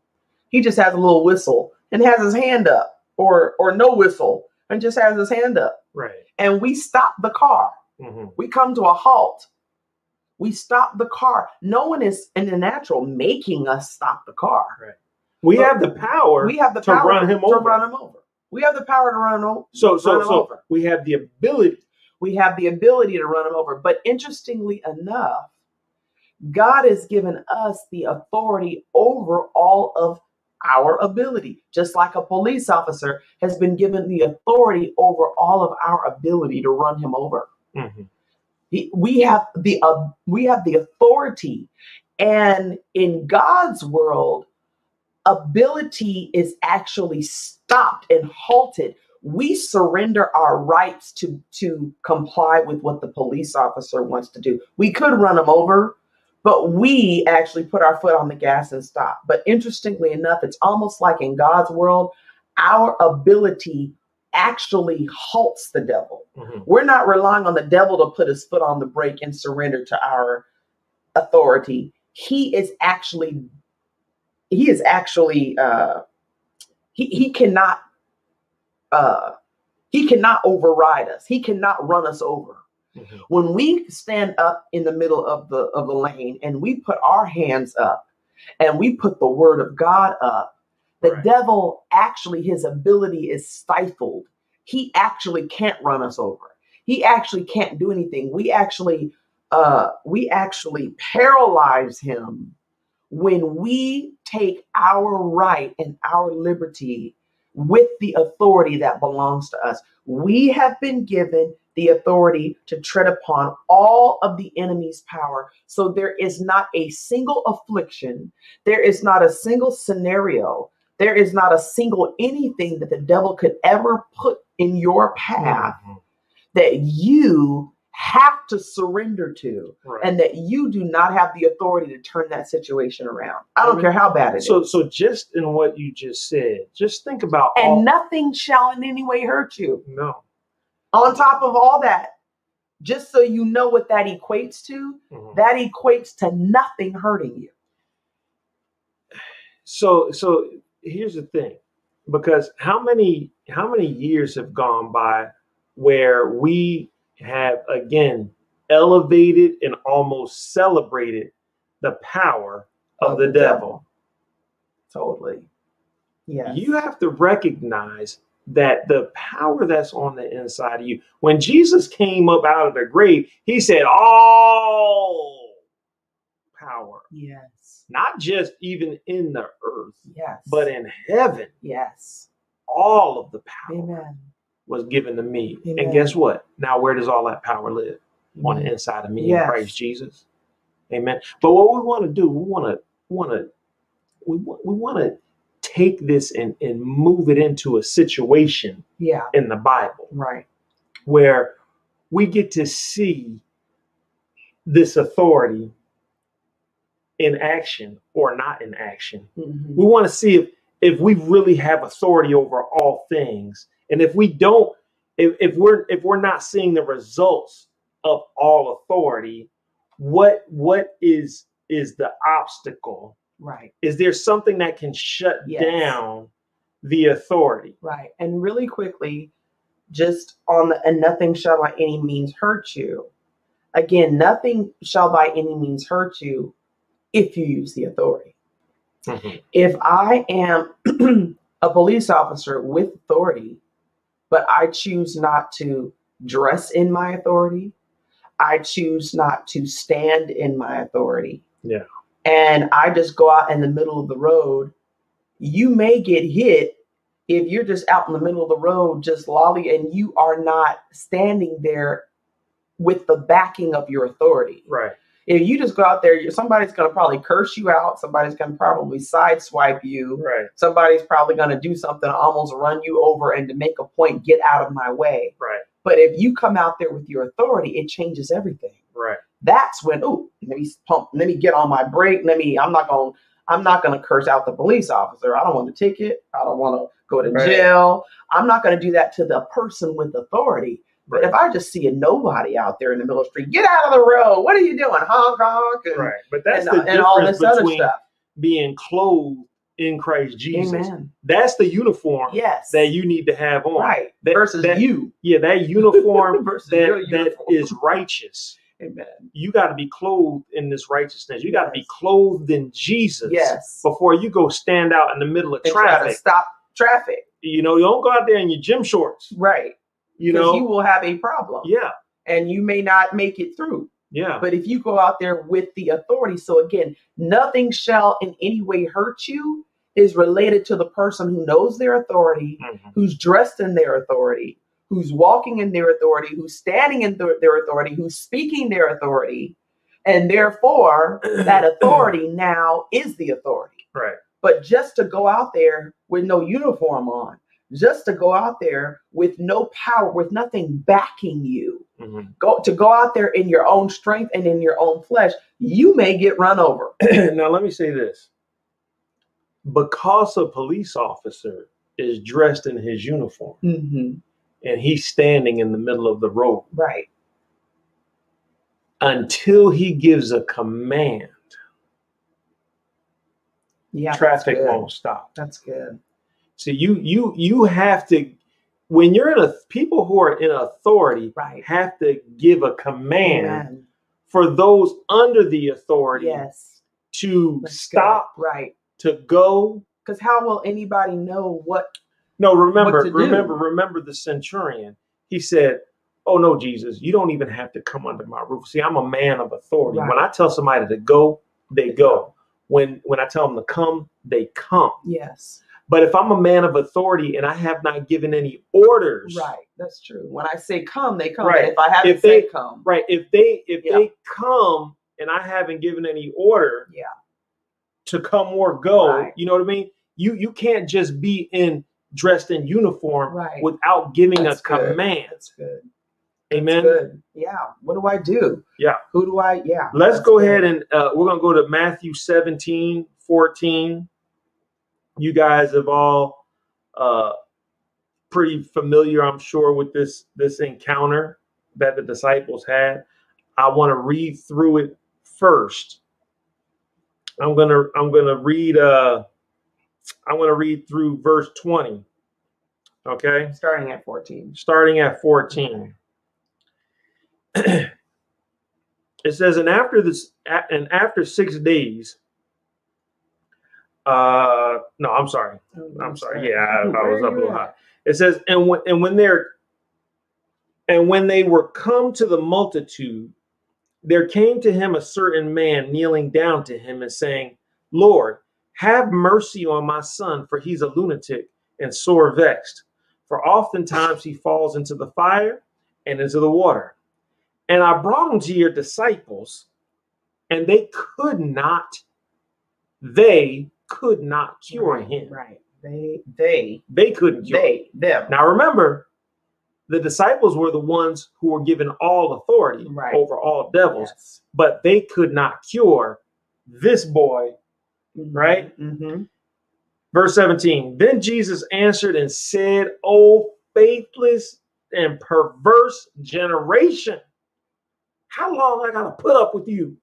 Speaker 3: He just has a little whistle and has his hand up, or or no whistle and just has his hand up.
Speaker 2: Right.
Speaker 3: And we stop the car.
Speaker 2: hmm
Speaker 3: We come to a halt. We stop the car. No one is in the natural making us stop the car.
Speaker 2: Right.
Speaker 3: We
Speaker 2: have the power.
Speaker 3: We have the
Speaker 2: to
Speaker 3: power
Speaker 2: run him
Speaker 3: to
Speaker 2: over.
Speaker 3: run him over. We have the power to run him over.
Speaker 2: so so so
Speaker 3: over.
Speaker 2: we have the ability.
Speaker 3: we have the ability to run him over. But interestingly enough, God has given us the authority over all of our ability, just like a police officer has been given the authority over all of our ability to run him over.
Speaker 2: Mhm.
Speaker 3: We have the uh, we have the authority, and in God's world, ability is actually stopped and halted we surrender our rights to to comply with what the police officer wants to do. We could run them over, but we actually put our foot on the gas and stop. But interestingly enough, it's almost like in God's world, our ability actually halts the devil.
Speaker 2: Mhm.
Speaker 3: We're not relying on the devil to put his foot on the brake and surrender to our authority. He is actually he is actually uh he, he cannot uh he cannot override us. He cannot run us over.
Speaker 2: Mhm.
Speaker 3: When we stand up in the middle of the of the lane and we put our hands up and we put the word of God up, the
Speaker 2: Right.
Speaker 3: devil actually his ability is stifled. He actually can't run us over. He actually can't do anything. We actually uh we actually paralyze him when we take our right and our liberty with the authority that belongs to us. We have been given the authority to tread upon all of the enemy's power. So there is not a single affliction, there is not a single scenario, there is not a single anything that the devil could ever put in your path
Speaker 2: Mhm.
Speaker 3: that you have to surrender to
Speaker 2: Right.
Speaker 3: and that you do not have the authority to turn that situation around. I don't care how bad it is.
Speaker 2: so so just in what you just said, just think about
Speaker 3: and
Speaker 2: all.
Speaker 3: nothing shall in any way hurt you.
Speaker 2: no.
Speaker 3: On top of all that, just so you know what that equates to,
Speaker 2: Mhm.
Speaker 3: that equates to nothing hurting you.
Speaker 2: so so here's the thing because how many how many years have gone by where we have again elevated and almost celebrated the power of, the, devil.
Speaker 3: Totally. Yeah.
Speaker 2: you have to recognize that the power that's on the inside of you, when Jesus came up out of the grave, he said, All power,
Speaker 3: Yes.
Speaker 2: not just even in the earth,
Speaker 3: Yes.
Speaker 2: but in heaven,
Speaker 3: yes.
Speaker 2: all of the power
Speaker 3: Amen.
Speaker 2: was given to me.
Speaker 3: Amen.
Speaker 2: And guess what? Now, where does all that power live? On the inside of me in
Speaker 3: Yes.
Speaker 2: Christ Jesus. Amen. But what we want to do, we want to want to we want we want to take this and and move it into a situation
Speaker 3: Yeah.
Speaker 2: in the Bible
Speaker 3: Right.
Speaker 2: where we get to see this authority in action or not in action.
Speaker 3: Mhm.
Speaker 2: We want to see if if we really have authority over all things, and if we don't, if, if we're if we're not seeing the results of all authority, what what is is the obstacle?
Speaker 3: Right.
Speaker 2: Is there something that can shut
Speaker 3: Yes.
Speaker 2: down the authority?
Speaker 3: Right. And really quickly, just on the and nothing shall by any means hurt you. Again, nothing shall by any means hurt you if you use the authority. Mm-hmm. If I am <clears throat> a police officer with authority, but I choose not to dress in my authority, I choose not to stand in my authority.
Speaker 2: Yeah.
Speaker 3: And I just go out in the middle of the road, you may get hit if you're just out in the middle of the road, just lolly, and you are not standing there with the backing of your authority.
Speaker 2: Right.
Speaker 3: If you just go out there, somebody's going to probably curse you out. Somebody's going to probably sideswipe you.
Speaker 2: Right.
Speaker 3: Somebody's probably going to do something, almost run you over, and to make a point, get out of my way.
Speaker 2: Right.
Speaker 3: But if you come out there with your authority, it changes everything.
Speaker 2: Right.
Speaker 3: That's when, oh, let me pump, let me get on my brake. Let me, I'm not going, to I'm not going to curse out the police officer. I don't want a ticket. I don't want to go to
Speaker 2: Right.
Speaker 3: jail. I'm not going to do that to the person with authority. But
Speaker 2: Right.
Speaker 3: if I just see a nobody out there in the middle of the street, get out of the road. What are you doing? Honk, honk. And,
Speaker 2: Right. But that's
Speaker 3: and,
Speaker 2: the
Speaker 3: and all
Speaker 2: difference
Speaker 3: this other
Speaker 2: between
Speaker 3: stuff.
Speaker 2: being clothed in Christ Jesus.
Speaker 3: Amen.
Speaker 2: That's the uniform
Speaker 3: Yes.
Speaker 2: that you need to have on.
Speaker 3: right.
Speaker 2: That-
Speaker 3: Versus
Speaker 2: that-
Speaker 3: you.
Speaker 2: Yeah, that <laughs> uniform that
Speaker 3: uniform.
Speaker 2: is righteous.
Speaker 3: Amen.
Speaker 2: You got to be clothed in this righteousness. You got to be clothed in Jesus
Speaker 3: Yes.
Speaker 2: before you go stand out in the middle of
Speaker 3: And
Speaker 2: traffic.
Speaker 3: stop traffic.
Speaker 2: You know, you don't go out there in your gym shorts.
Speaker 3: Right.
Speaker 2: You
Speaker 3: Because
Speaker 2: know,
Speaker 3: you will have a problem.
Speaker 2: yeah,
Speaker 3: And you may not make it through.
Speaker 2: yeah,
Speaker 3: But if you go out there with the authority, so again, nothing shall in any way hurt you is related to the person who knows their authority,
Speaker 2: Mhm.
Speaker 3: who's dressed in their authority, who's walking in their authority, who's standing in their, their authority, who's speaking their authority. And therefore, <coughs> that authority now is the authority.
Speaker 2: right,
Speaker 3: But just to go out there with no uniform on, just to go out there with no power, with nothing backing you,
Speaker 2: Mhm.
Speaker 3: go to go out there in your own strength and in your own flesh, you may get run over. <clears throat>
Speaker 2: now let me say this: because a police officer is dressed in his uniform
Speaker 3: Mm-hmm.
Speaker 2: and he's standing in the middle of the road
Speaker 3: Right.
Speaker 2: until he gives a command,
Speaker 3: Yeah.
Speaker 2: traffic won't stop.
Speaker 3: That's good.
Speaker 2: So you you you have to when you're in a people who are in authority
Speaker 3: Right.
Speaker 2: have to give a command
Speaker 3: Amen.
Speaker 2: for those under the authority
Speaker 3: Yes.
Speaker 2: to
Speaker 3: That's
Speaker 2: stop
Speaker 3: good. Right.
Speaker 2: to go.
Speaker 3: Because how will anybody know what?
Speaker 2: No, remember,
Speaker 3: What to do.
Speaker 2: remember, remember the centurion. He said, "Oh no, Jesus, you don't even have to come under my roof. See, I'm a man of authority.
Speaker 3: Right.
Speaker 2: When I tell somebody to go, they go. When when I tell them to come, they come.
Speaker 3: Yes.
Speaker 2: But if I'm a man of authority and I have not given any orders,
Speaker 3: Right. That's true. When I say come, they come.
Speaker 2: Right.
Speaker 3: If I haven't
Speaker 2: If they-
Speaker 3: said come,
Speaker 2: right? If they if
Speaker 3: Yeah.
Speaker 2: they come and I haven't given any order,
Speaker 3: Yeah.
Speaker 2: to come or go,
Speaker 3: Right.
Speaker 2: you know what I mean? You you can't just be in dressed in uniform
Speaker 3: Right.
Speaker 2: without giving
Speaker 3: That's
Speaker 2: a
Speaker 3: good.
Speaker 2: command.
Speaker 3: that's good.
Speaker 2: Amen.
Speaker 3: Good. Yeah. What do I do?
Speaker 2: Yeah.
Speaker 3: Who do I? Yeah.
Speaker 2: Let's
Speaker 3: that's
Speaker 2: go
Speaker 3: good.
Speaker 2: ahead and uh, we're going to go to Matthew 17, 14. You guys have all uh, pretty familiar, I'm sure, with this this encounter that the disciples had. I want to read through it first. I'm gonna I'm gonna read uh I'm gonna read through verse 20. Okay,
Speaker 3: starting at 14.
Speaker 2: starting at 14. <clears throat> it says, and after this, and after six days, Uh, no, I'm sorry. I'm sorry. Yeah, I, I was up a little high. It says, and when and when they're and when they were come to the multitude, there came to him a certain man kneeling down to him and saying, Lord, have mercy on my son, for he's a lunatic and sore vexed. For oftentimes he falls into the fire and into the water. And I brought him to your disciples, and they could not, they could not cure
Speaker 3: right,
Speaker 2: him.
Speaker 3: Right. They they
Speaker 2: They couldn't cure him.
Speaker 3: they them.
Speaker 2: Now remember, the disciples were the ones who were given all authority
Speaker 3: Right.
Speaker 2: over all devils,
Speaker 3: Yes.
Speaker 2: but they could not cure this boy. Right?
Speaker 3: Mm-hmm.
Speaker 2: Verse 17 Then Jesus answered and said, O faithless and perverse generation, how long I got to put up with you?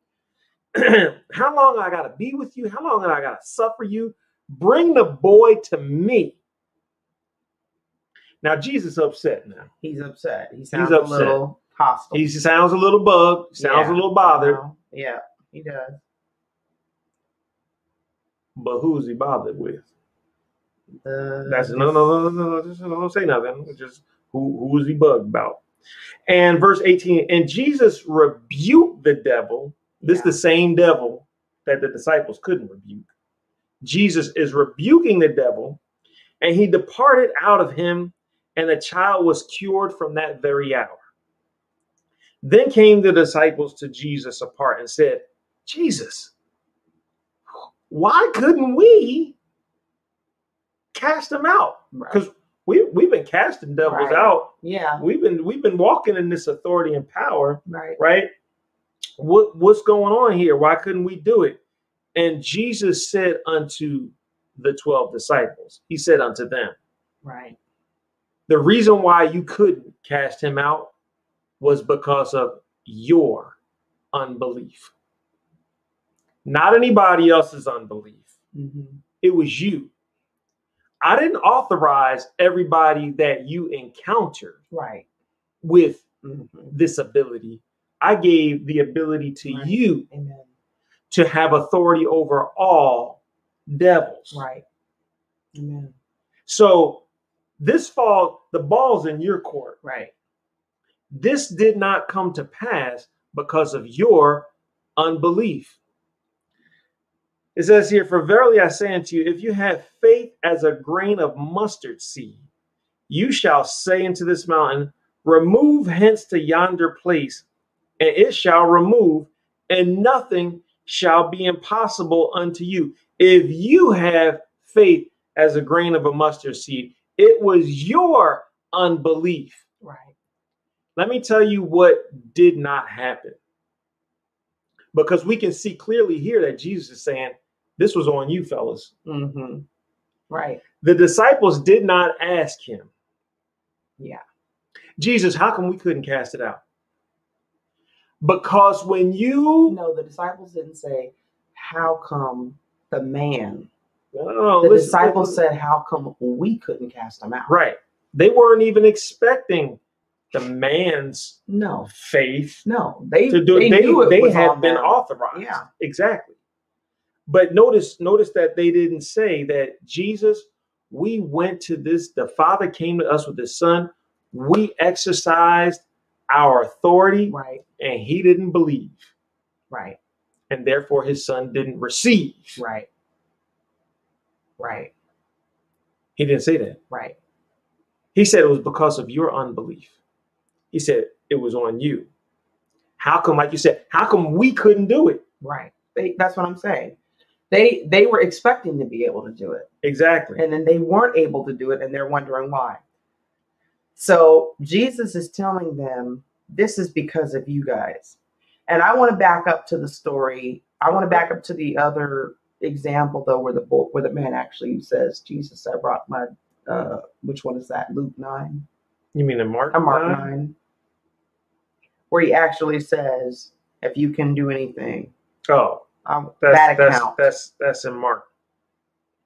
Speaker 2: <clears throat> how long I got to be with you? How long I got to suffer you? Bring the boy to me. Now, Jesus upset now.
Speaker 3: He's upset. He sounds a
Speaker 2: upset.
Speaker 3: little hostile.
Speaker 2: He sounds a little bugged, sounds
Speaker 3: Yeah.
Speaker 2: a little bothered,
Speaker 3: Yeah, he does.
Speaker 2: but who is he bothered with?
Speaker 3: The,
Speaker 2: That's no, no, no, no, no, just don't say nothing. Just who, who is he bugged about? And verse 18, and Jesus rebuked the devil. This
Speaker 3: Yeah.
Speaker 2: the same devil that the disciples couldn't rebuke. Jesus is rebuking the devil, and he departed out of him, and the child was cured from that very hour. Then came the disciples to Jesus apart and said, Jesus, why couldn't we cast him out?
Speaker 3: Right.
Speaker 2: Because we we've been casting devils
Speaker 3: Right.
Speaker 2: out.
Speaker 3: Yeah,
Speaker 2: We've been we've been walking in this authority and power,
Speaker 3: right.
Speaker 2: right? What what's going on here? Why couldn't we do it? And Jesus said unto the 12 disciples, He said unto them,
Speaker 3: Right.
Speaker 2: the reason why you couldn't cast him out was because of your unbelief. Not anybody else's unbelief.
Speaker 3: hmm
Speaker 2: It was you. I didn't authorize everybody that you encountered
Speaker 3: Right.
Speaker 2: with
Speaker 3: hmm
Speaker 2: this ability. I gave the ability to
Speaker 3: Right.
Speaker 2: you
Speaker 3: Amen.
Speaker 2: to have authority over all devils.
Speaker 3: Right. Amen.
Speaker 2: So this fall, the ball's in your court.
Speaker 3: Right.
Speaker 2: This did not come to pass because of your unbelief. It says here, For verily I say unto you, if you have faith as a grain of mustard seed, you shall say unto this mountain, Remove hence to yonder place, and it shall remove, and nothing shall be impossible unto you. If you have faith as a grain of a mustard seed, it was your unbelief
Speaker 3: Right.
Speaker 2: let me tell you what did not happen. Because we can see clearly here that Jesus is saying, This was on you, fellas.
Speaker 3: hmm Right.
Speaker 2: The disciples did not ask him,
Speaker 3: Yeah.
Speaker 2: Jesus, how come we couldn't cast it out? Because when you,
Speaker 3: No, the disciples didn't say, "How come the man?"
Speaker 2: no,
Speaker 3: The
Speaker 2: listen,
Speaker 3: disciples
Speaker 2: listen.
Speaker 3: said, "How come we couldn't cast them out?"
Speaker 2: right. They weren't even expecting the man's
Speaker 3: No.
Speaker 2: faith
Speaker 3: No. They
Speaker 2: to do.
Speaker 3: They,
Speaker 2: They, they had been authorized.
Speaker 3: Yeah.
Speaker 2: Exactly. But notice, notice that they didn't say that Jesus, we went to this, the Father came to us with his son. We exercised our authority
Speaker 3: Right.
Speaker 2: and he didn't believe.
Speaker 3: Right.
Speaker 2: And therefore his son didn't receive.
Speaker 3: Right. Right.
Speaker 2: He didn't say that.
Speaker 3: Right.
Speaker 2: He said it was because of your unbelief. He said it was on you. How come, like you said, how come we couldn't do it?
Speaker 3: Right. They, that's what I'm saying. They they were expecting to be able to do it,
Speaker 2: Exactly.
Speaker 3: and then they weren't able to do it, and they're wondering why. So Jesus is telling them, "This is because of you guys." And I want to back up to the story. I want to back up to the other example though, where the bo- where the man actually says, "Jesus, I brought my." Uh, which one is that? Luke nine.
Speaker 2: You mean in Mark?
Speaker 3: Uh, Mark
Speaker 2: 9?
Speaker 3: nine, where he actually says, "If you can do anything,
Speaker 2: Oh,
Speaker 3: um,
Speaker 2: that's,
Speaker 3: that
Speaker 2: that's,
Speaker 3: account."
Speaker 2: that's, that's in Mark,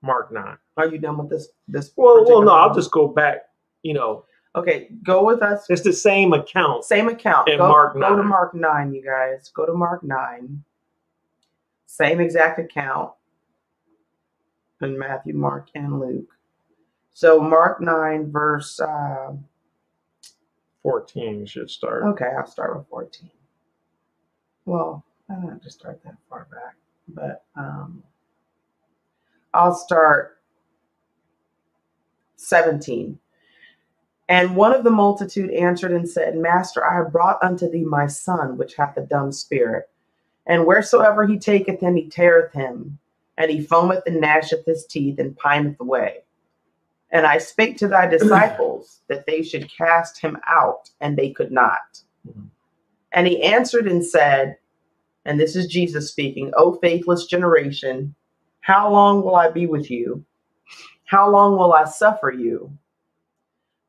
Speaker 2: Mark 9.
Speaker 3: Are you done with this? This
Speaker 2: Well, well, no, I'll just go back. You know,
Speaker 3: okay. Go with us.
Speaker 2: it's the same account.
Speaker 3: Same account.
Speaker 2: In
Speaker 3: go,
Speaker 2: Mark
Speaker 3: go to Mark nine, you guys. Go to Mark nine. Same exact account. in Matthew, Mark, and Luke. So Mark 9, verse, uh,
Speaker 2: 14 should start.
Speaker 3: okay, I'll start with 14. Well, I don't have to start that far back, but um, I'll start 17. And one of the multitude answered and said, Master, I have brought unto thee my son, which hath a dumb spirit. And wheresoever he taketh him, he teareth him, and he foameth and gnasheth his teeth, and pineth away. And I spake to thy <clears throat> disciples that they should cast him out, and they could not. And he answered and said, and this is Jesus speaking, O faithless generation, how long will I be with you? How long will I suffer you?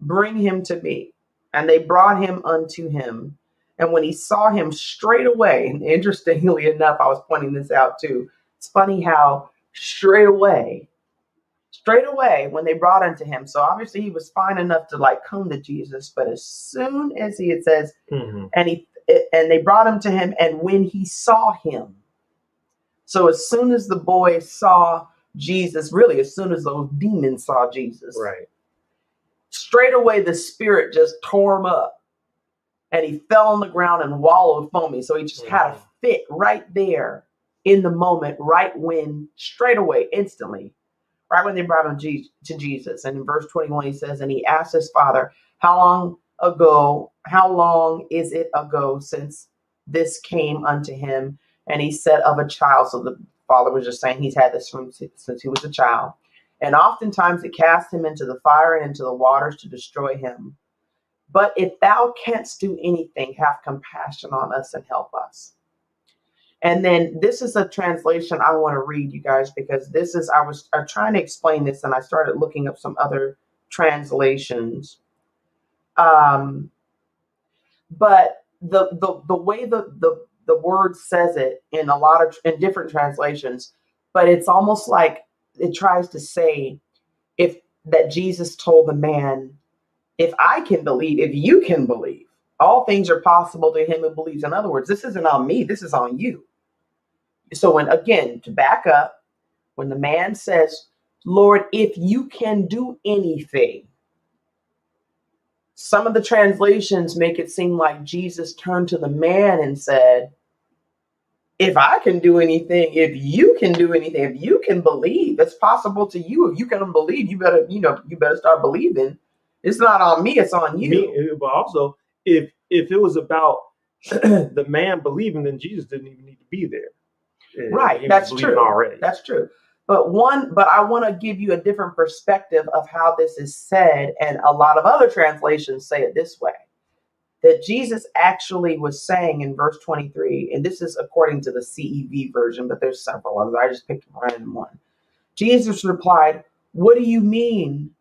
Speaker 3: Bring him to me. And they brought him unto him. And when he saw him straight away, and interestingly <laughs> enough, I was pointing this out too. It's funny how straight away, straight away, when they brought unto him, so obviously he was fine enough to like come to Jesus, but as soon as he, it says,
Speaker 2: Mhm.
Speaker 3: and he and they brought him to him and when he saw him so as soon as the boy saw jesus really as soon as those demons saw jesus
Speaker 2: Right.
Speaker 3: Straight away the spirit just tore him up. And he fell on the ground and wallowed foaming so he just had a
Speaker 2: Mhm.
Speaker 3: fit right there in the moment right when straight away instantly right when they brought him to jesus. And in verse 21 he says and he asked his father how long ago how long is it ago since this came unto him and he said of a child. So the father was just saying he's had this from since he was a child and oftentimes it cast him into the fire and into the waters to destroy him. But if thou canst do anything have compassion on us and help us. And then this is a translation i want to read you guys because this is i was uh, trying to explain this and i started looking up some other translations. Um, but the the the way the the the word says it in a lot of in different translations, but it's almost like it tries to say if that Jesus told the man, if I can believe, if you can believe, all things are possible to him who believes. In other words, this isn't on me, this is on you. So when again to back up, when the man says, Lord, if you can do anything, some of the translations make it seem like Jesus turned to the man and said, If I can do anything, if you can do anything, if you can believe, it's possible to you. If you can believe, you better, you know, you better start believing. It's not on me, it's on you.
Speaker 2: Me, but also, if if it was about <clears throat> the man believing, then Jesus didn't even need to be there. Uh,
Speaker 3: Right, that's true.
Speaker 2: Already.
Speaker 3: That's true. But one, but I want to give you a different perspective of how this is said, and a lot of other translations say it this way: that Jesus actually was saying in verse 23, and this is according to the CEV version, but there's several others. I just picked a random one. Jesus replied, "What do you mean?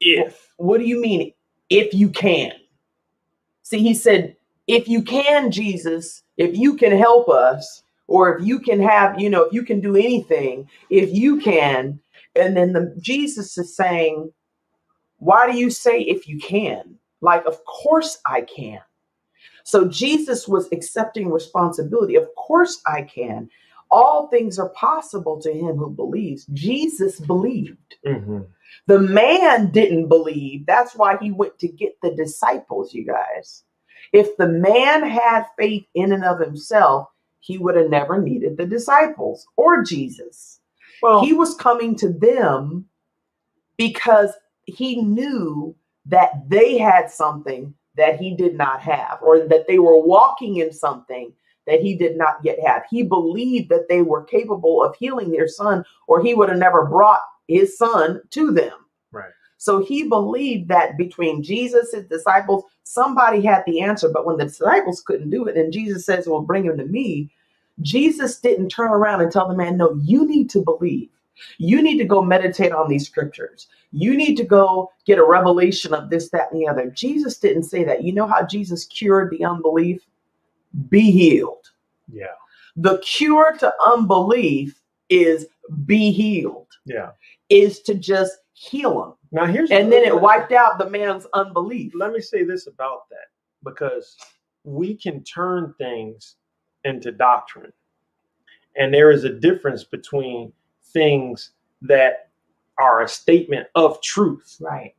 Speaker 2: if
Speaker 3: What do you mean if you can?" See, he said, "If you can, Jesus, if you can help us." or if you can have, you know, if you can do anything, if you can, and then the Jesus is saying, why do you say if you can? Like, of course I can. So Jesus was accepting responsibility. Of course I can. All things are possible to him who believes. Jesus believed.
Speaker 2: Mhm.
Speaker 3: The man didn't believe. That's why he went to get the disciples, you guys. If the man had faith in and of himself, he would have never needed the disciples or Jesus.
Speaker 2: well,
Speaker 3: He was coming to them because he knew that they had something that he did not have, or that they were walking in something that he did not yet have. He believed that they were capable of healing their son, or he would have never brought his son to them.
Speaker 2: Right.
Speaker 3: So he believed that between Jesus, his disciples, somebody had the answer. But when the disciples couldn't do it, and Jesus says, Well, bring him to me, Jesus didn't turn around and tell the man, No, you need to believe. You need to go meditate on these scriptures. You need to go get a revelation of this, that, and the other. Jesus didn't say that. You know how Jesus cured the unbelief? Be healed.
Speaker 2: yeah,
Speaker 3: The cure to unbelief is be healed,
Speaker 2: yeah.
Speaker 3: is to just heal them.
Speaker 2: Now here's
Speaker 3: And then it wiped out the man's unbelief.
Speaker 2: let me say this about that because we can turn things into doctrine and there is a difference between things that are a statement of truth,
Speaker 3: Right.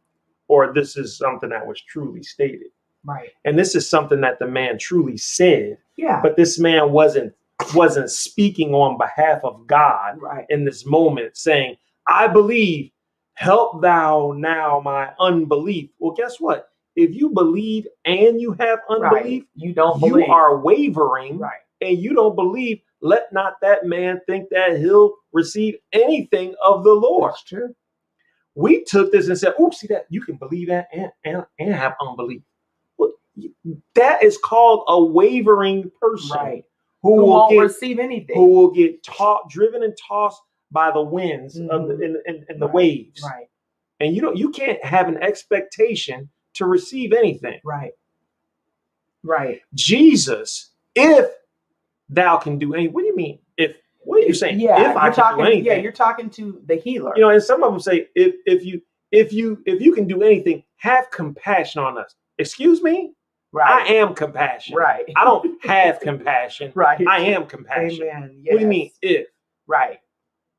Speaker 2: or this is something that was truly stated.
Speaker 3: Right.
Speaker 2: And this is something that the man truly said,
Speaker 3: Yeah.
Speaker 2: but this man wasn't wasn't speaking on behalf of God
Speaker 3: right.
Speaker 2: in this moment, saying, I believe, help thou now my unbelief. Well, guess what? If you believe and you have unbelief,
Speaker 3: Right. You don't
Speaker 2: you
Speaker 3: believe.
Speaker 2: are wavering
Speaker 3: right.
Speaker 2: and you don't believe, let not that man think that he'll receive anything of the Lord.
Speaker 3: That's true.
Speaker 2: We took this and said, oh, see that you can believe that and, and, and have unbelief. Well, that is called a wavering person
Speaker 3: Right.
Speaker 2: who,
Speaker 3: Who
Speaker 2: will
Speaker 3: won't
Speaker 2: get
Speaker 3: receive anything.
Speaker 2: who will get taught, driven and tossed by the winds of the,
Speaker 3: Mhm.
Speaker 2: and, and, and the
Speaker 3: Right.
Speaker 2: waves.
Speaker 3: Right.
Speaker 2: And you don't you can't have an expectation to receive anything.
Speaker 3: Right. Right.
Speaker 2: Jesus, if thou can do any, what do you mean? If what are you saying?
Speaker 3: Yeah.
Speaker 2: if I
Speaker 3: you're
Speaker 2: can
Speaker 3: talking.
Speaker 2: do anything.
Speaker 3: Yeah. You're talking to the healer.
Speaker 2: you know, and some of them say, if if you if you if you can do anything, have compassion on us. Excuse me?
Speaker 3: right.
Speaker 2: I am compassion.
Speaker 3: right.
Speaker 2: I don't <laughs> have compassion.
Speaker 3: Right.
Speaker 2: I am compassion.
Speaker 3: Amen.
Speaker 2: What do you mean if?
Speaker 3: Right.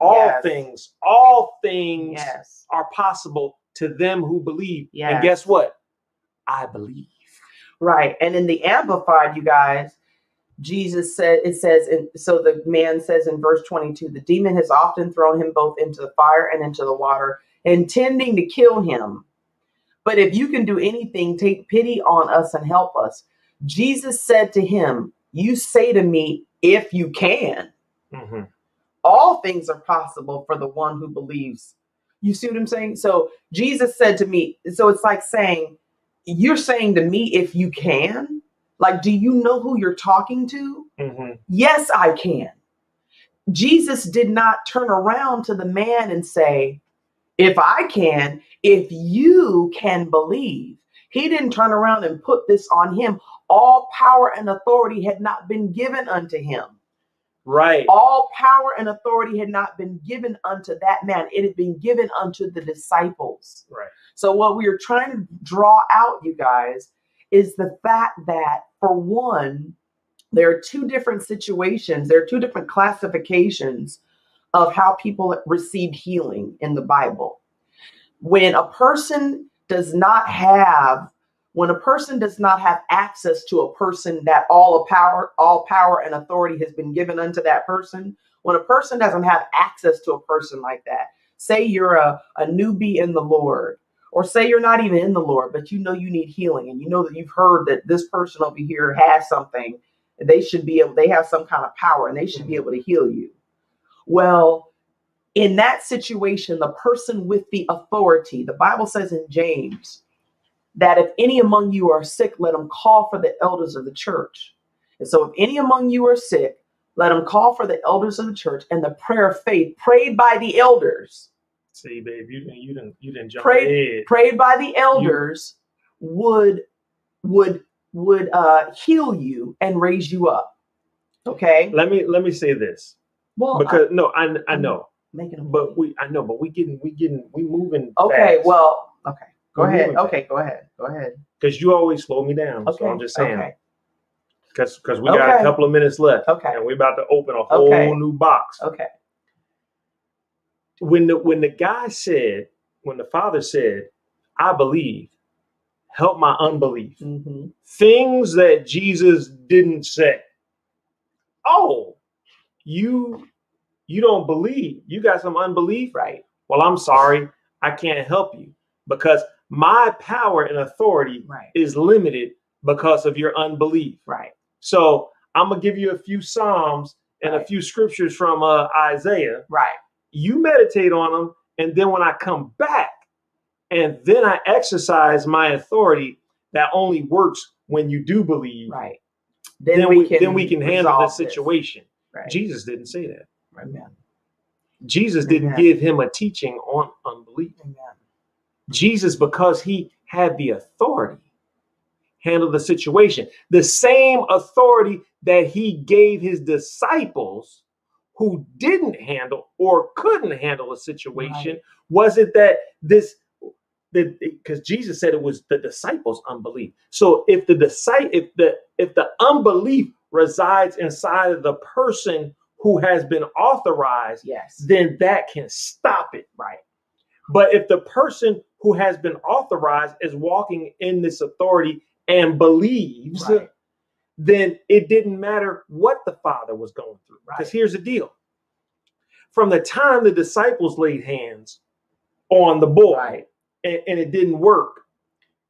Speaker 2: All
Speaker 3: Yes.
Speaker 2: things, all things
Speaker 3: Yes.
Speaker 2: are possible to them who believe. And guess what? I believe.
Speaker 3: Right. And in the Amplified, you guys, Jesus said, it says, and so the man says in verse 22, the demon has often thrown him both into the fire and into the water, intending to kill him. But if you can do anything, take pity on us and help us. Jesus said to him, You say to me, if you can.
Speaker 2: Mhm.
Speaker 3: all things are possible for the one who believes. You see what I'm saying? So Jesus said to me, so it's like saying, You're saying to me, if you can, like, do you know who you're talking to?
Speaker 2: Mhm.
Speaker 3: Yes, I can. Jesus did not turn around to the man and say, If I can, if you can believe. He didn't turn around and put this on him. All power and authority had not been given unto him
Speaker 2: Right.
Speaker 3: all power and authority had not been given unto that man it had been given unto the disciples
Speaker 2: Right.
Speaker 3: so what we are trying to draw out you guys is the fact that for one there are two different situations there are two different classifications of how people received healing in the bible. When a person does not have when a person does not have access to a person that all power all power and authority has been given unto that person when a person doesn't have access to a person like that say you're a, a newbie in the lord or say you're not even in the lord but you know you need healing and you know that you've heard that this person over here has something they should be able they have some kind of power and they should be mm-hmm. able to heal you. Well in that situation the person with the authority the bible says in james that if any among you are sick, let them call for the elders of the church. And so, if any among you are sick, let them call for the elders of the church and the prayer of faith prayed by the elders,
Speaker 2: See, babe, you didn't you didn't you didn't jump
Speaker 3: Pray-
Speaker 2: ahead.
Speaker 3: prayed by the elders would would would uh, heal you and raise you up. Okay.
Speaker 2: Let me let me say this.
Speaker 3: Well,
Speaker 2: Because no, I I know.
Speaker 3: making
Speaker 2: But we I know, but we getting we getting we moving
Speaker 3: okay.
Speaker 2: fast.
Speaker 3: Well, okay. Go
Speaker 2: We're
Speaker 3: ahead. Okay. Go ahead. Go ahead.
Speaker 2: because you always slow me down.
Speaker 3: Okay.
Speaker 2: So I'm just saying.
Speaker 3: Okay.
Speaker 2: Because because we got a couple of minutes left.
Speaker 3: Okay.
Speaker 2: And we're about to open a whole
Speaker 3: Okay.
Speaker 2: new box.
Speaker 3: Okay.
Speaker 2: When the when the guy said, when the father said, I believe, help my unbelief.
Speaker 3: hmm
Speaker 2: Things that Jesus didn't say. Oh, you you don't believe. You got some unbelief?
Speaker 3: Right.
Speaker 2: Well, I'm sorry, I can't help you because my power and authority
Speaker 3: Right.
Speaker 2: is limited because of your unbelief.
Speaker 3: Right.
Speaker 2: So I'm gonna give you a few psalms and a few scriptures from uh, Isaiah.
Speaker 3: Right.
Speaker 2: You meditate on them, and then when I come back, and then I exercise my authority that only works when you do believe.
Speaker 3: Right.
Speaker 2: Then, we, then we can handle the situation.
Speaker 3: Right.
Speaker 2: Jesus didn't say that.
Speaker 3: Amen.
Speaker 2: Jesus didn't give him a teaching on unbelief.
Speaker 3: Amen.
Speaker 2: Jesus, because he had the authority, handled the situation. The same authority that he gave his disciples who didn't handle or couldn't handle a situation.
Speaker 3: Right.
Speaker 2: Was it that this the because Jesus said it was the disciples' unbelief. So if the disciple if the if the unbelief resides inside of the person who has been authorized,
Speaker 3: Yes.
Speaker 2: then that can stop it.
Speaker 3: Right.
Speaker 2: But if the person who has been authorized is walking in this authority and believes,
Speaker 3: Right.
Speaker 2: Then it didn't matter what the Father was going through. Because
Speaker 3: Right.
Speaker 2: here's the deal from the time the disciples laid hands on the boy
Speaker 3: Right.
Speaker 2: and, and it didn't work,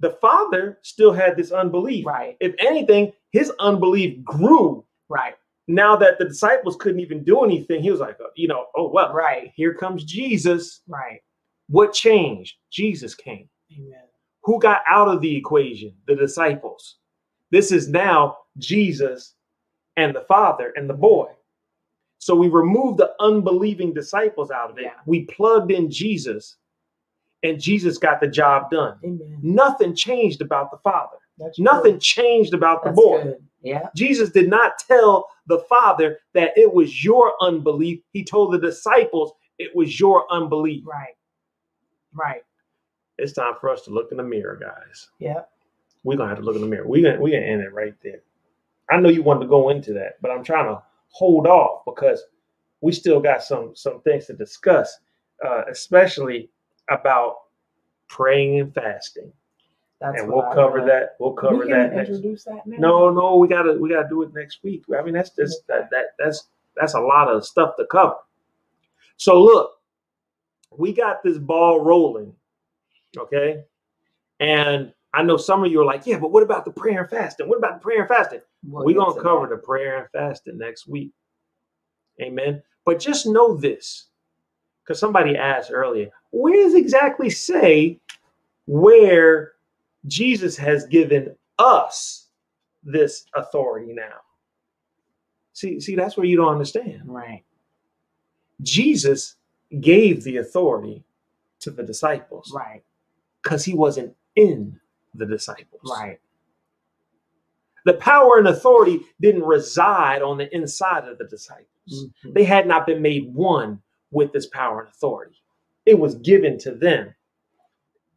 Speaker 2: the Father still had this unbelief.
Speaker 3: Right.
Speaker 2: If anything, his unbelief grew
Speaker 3: Right.
Speaker 2: now that the disciples couldn't even do anything. He was like, oh, you know, oh, well,
Speaker 3: Right.
Speaker 2: here comes Jesus.
Speaker 3: Right.
Speaker 2: What changed? Jesus came.
Speaker 3: Amen.
Speaker 2: Who got out of the equation? The disciples. This is now Jesus and the Father and the boy. So we removed the unbelieving disciples out of it.
Speaker 3: Yeah.
Speaker 2: We plugged in Jesus, and Jesus got the job done.
Speaker 3: Amen.
Speaker 2: Nothing changed about the Father.
Speaker 3: That's
Speaker 2: Nothing
Speaker 3: good.
Speaker 2: changed about the
Speaker 3: That's
Speaker 2: boy.
Speaker 3: good. Yeah.
Speaker 2: Jesus did not tell the Father that it was your unbelief. He told the disciples it was your unbelief.
Speaker 3: Right. Right.
Speaker 2: It's time for us to look in the mirror, guys.
Speaker 3: Yeah.
Speaker 2: We're gonna have to look in the mirror. We're gonna we're gonna end it right there. I know you wanted to go into that, but I'm trying to hold off because we still got some some things to discuss, uh, especially about praying and fasting.
Speaker 3: That's
Speaker 2: and we'll cover that. We'll cover
Speaker 3: we
Speaker 2: that
Speaker 3: introduce that now.
Speaker 2: No, no, we gotta we gotta do it next week. I mean, that's just that that that's that's a lot of stuff to cover. So look, we got this ball rolling, okay? And I know some of you are like, yeah, but what about the prayer and fasting? What about the prayer and fasting?
Speaker 3: We'll
Speaker 2: We're gonna cover the prayer and fasting next week. Amen. But just know this, because somebody asked earlier, where does exactly say where Jesus has given us this authority now? See, see, that's where you don't understand.
Speaker 3: Right.
Speaker 2: Jesus gave the authority to the disciples
Speaker 3: Right.
Speaker 2: because he wasn't in the disciples.
Speaker 3: Right.
Speaker 2: The power and authority didn't reside on the inside of the disciples.
Speaker 3: Mhm.
Speaker 2: They had not been made one with this power and authority. It was given to them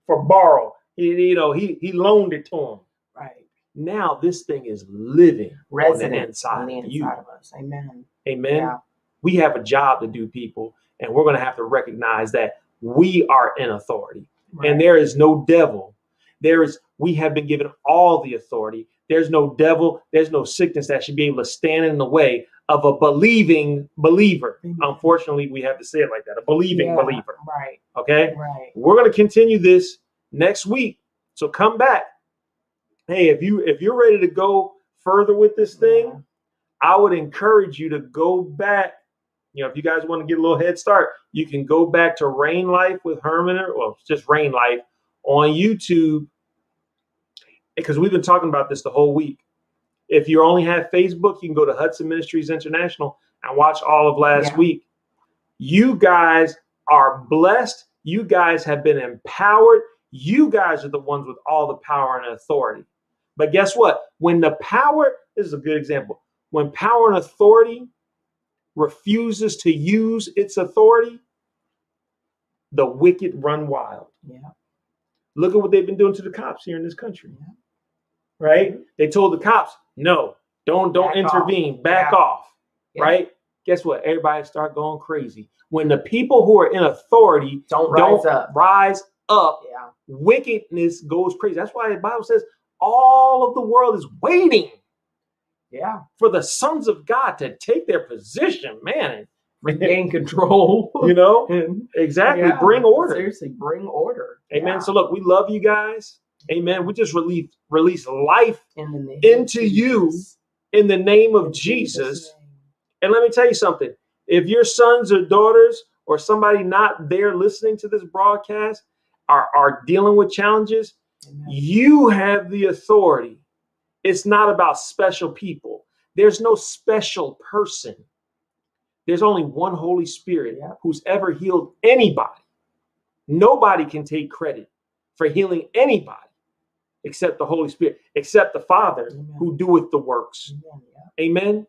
Speaker 2: for borrow. He- you know, he he loaned it to them.
Speaker 3: Right.
Speaker 2: Now this thing is living on the inside
Speaker 3: on the
Speaker 2: of you.
Speaker 3: inside of us. Amen.
Speaker 2: Amen.
Speaker 3: Yeah.
Speaker 2: We have a job to do, people, and we're going to have to recognize that we are in authority.
Speaker 3: Right.
Speaker 2: and there is no devil. There is, we have been given all the authority. There's no devil, there's no sickness that should be able to stand in the way of a believing believer.
Speaker 3: Amen.
Speaker 2: Unfortunately, we have to say it like that a believing
Speaker 3: Yeah.
Speaker 2: believer.
Speaker 3: Right.
Speaker 2: Okay.
Speaker 3: Right.
Speaker 2: We're going to continue this next week. So come back. Hey, if you if you're ready to go further with this thing,
Speaker 3: Yeah.
Speaker 2: I would encourage you to go back. You know, if you guys want to get a little head start, you can go back to Rain Life with Herman, or well, just Rain Life on YouTube because we've been talking about this the whole week. If you only have Facebook, you can go to Hudson Ministries International and watch all of last
Speaker 3: Yeah.
Speaker 2: week. You guys are blessed. You guys have been empowered. You guys are the ones with all the power and authority. But guess what? When the power, this is a good example. When power and authority refuses to use its authority, the wicked run wild.
Speaker 3: Yeah.
Speaker 2: Look at what they've been doing to the cops here in this country.
Speaker 3: Yeah.
Speaker 2: Right? They told the cops, no, don't don't
Speaker 3: Back off.
Speaker 2: intervene, back
Speaker 3: Yeah.
Speaker 2: off.
Speaker 3: Yeah.
Speaker 2: Right? Guess what? Everybody start going crazy. When the people who are in authority
Speaker 3: Don't rise
Speaker 2: don't
Speaker 3: up.
Speaker 2: rise up,
Speaker 3: Yeah.
Speaker 2: wickedness goes crazy. That's why the Bible says all of the world is waiting
Speaker 3: Yeah.
Speaker 2: for the sons of God to take their position, man.
Speaker 3: Regain control. <laughs>
Speaker 2: You know, <laughs> exactly.
Speaker 3: yeah,
Speaker 2: Bring order.
Speaker 3: Seriously, bring order.
Speaker 2: Amen.
Speaker 3: Yeah.
Speaker 2: So look, we love you guys. Amen. We just release release life
Speaker 3: in
Speaker 2: into you in the name of Jesus.
Speaker 3: name.
Speaker 2: And let me tell you something. If your sons or daughters or somebody not there listening to this broadcast are, are dealing with challenges,
Speaker 3: Amen.
Speaker 2: you have the authority. It's not about special people. There's no special person. There's only one Holy Spirit
Speaker 3: Yeah.
Speaker 2: who's ever healed anybody. Nobody can take credit for healing anybody except the Holy Spirit, except the Father
Speaker 3: Amen.
Speaker 2: who doeth the works.
Speaker 3: Amen. Yeah.
Speaker 2: Amen.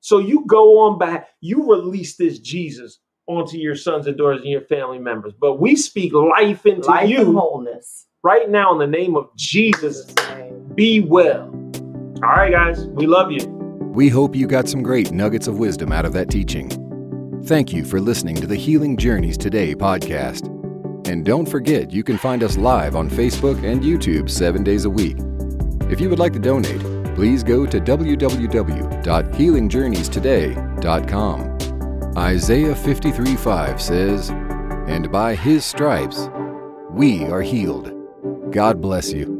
Speaker 2: So you go on back, you release this Jesus onto your sons and daughters and your family members. But we speak life into
Speaker 3: Life and
Speaker 2: you
Speaker 3: wholeness.
Speaker 2: right now in the name of Jesus.
Speaker 3: Jesus' name.
Speaker 2: Be well. All right, guys, we love you.
Speaker 1: We hope you got some great nuggets of wisdom out of that teaching. Thank you for listening to the Healing Journeys Today podcast. And don't forget, you can find us live on Facebook and YouTube seven days a week. If you would like to donate, please go to www.healingjourneystoday.com. Isaiah 53 5 says, And by his stripes we are healed. God bless you.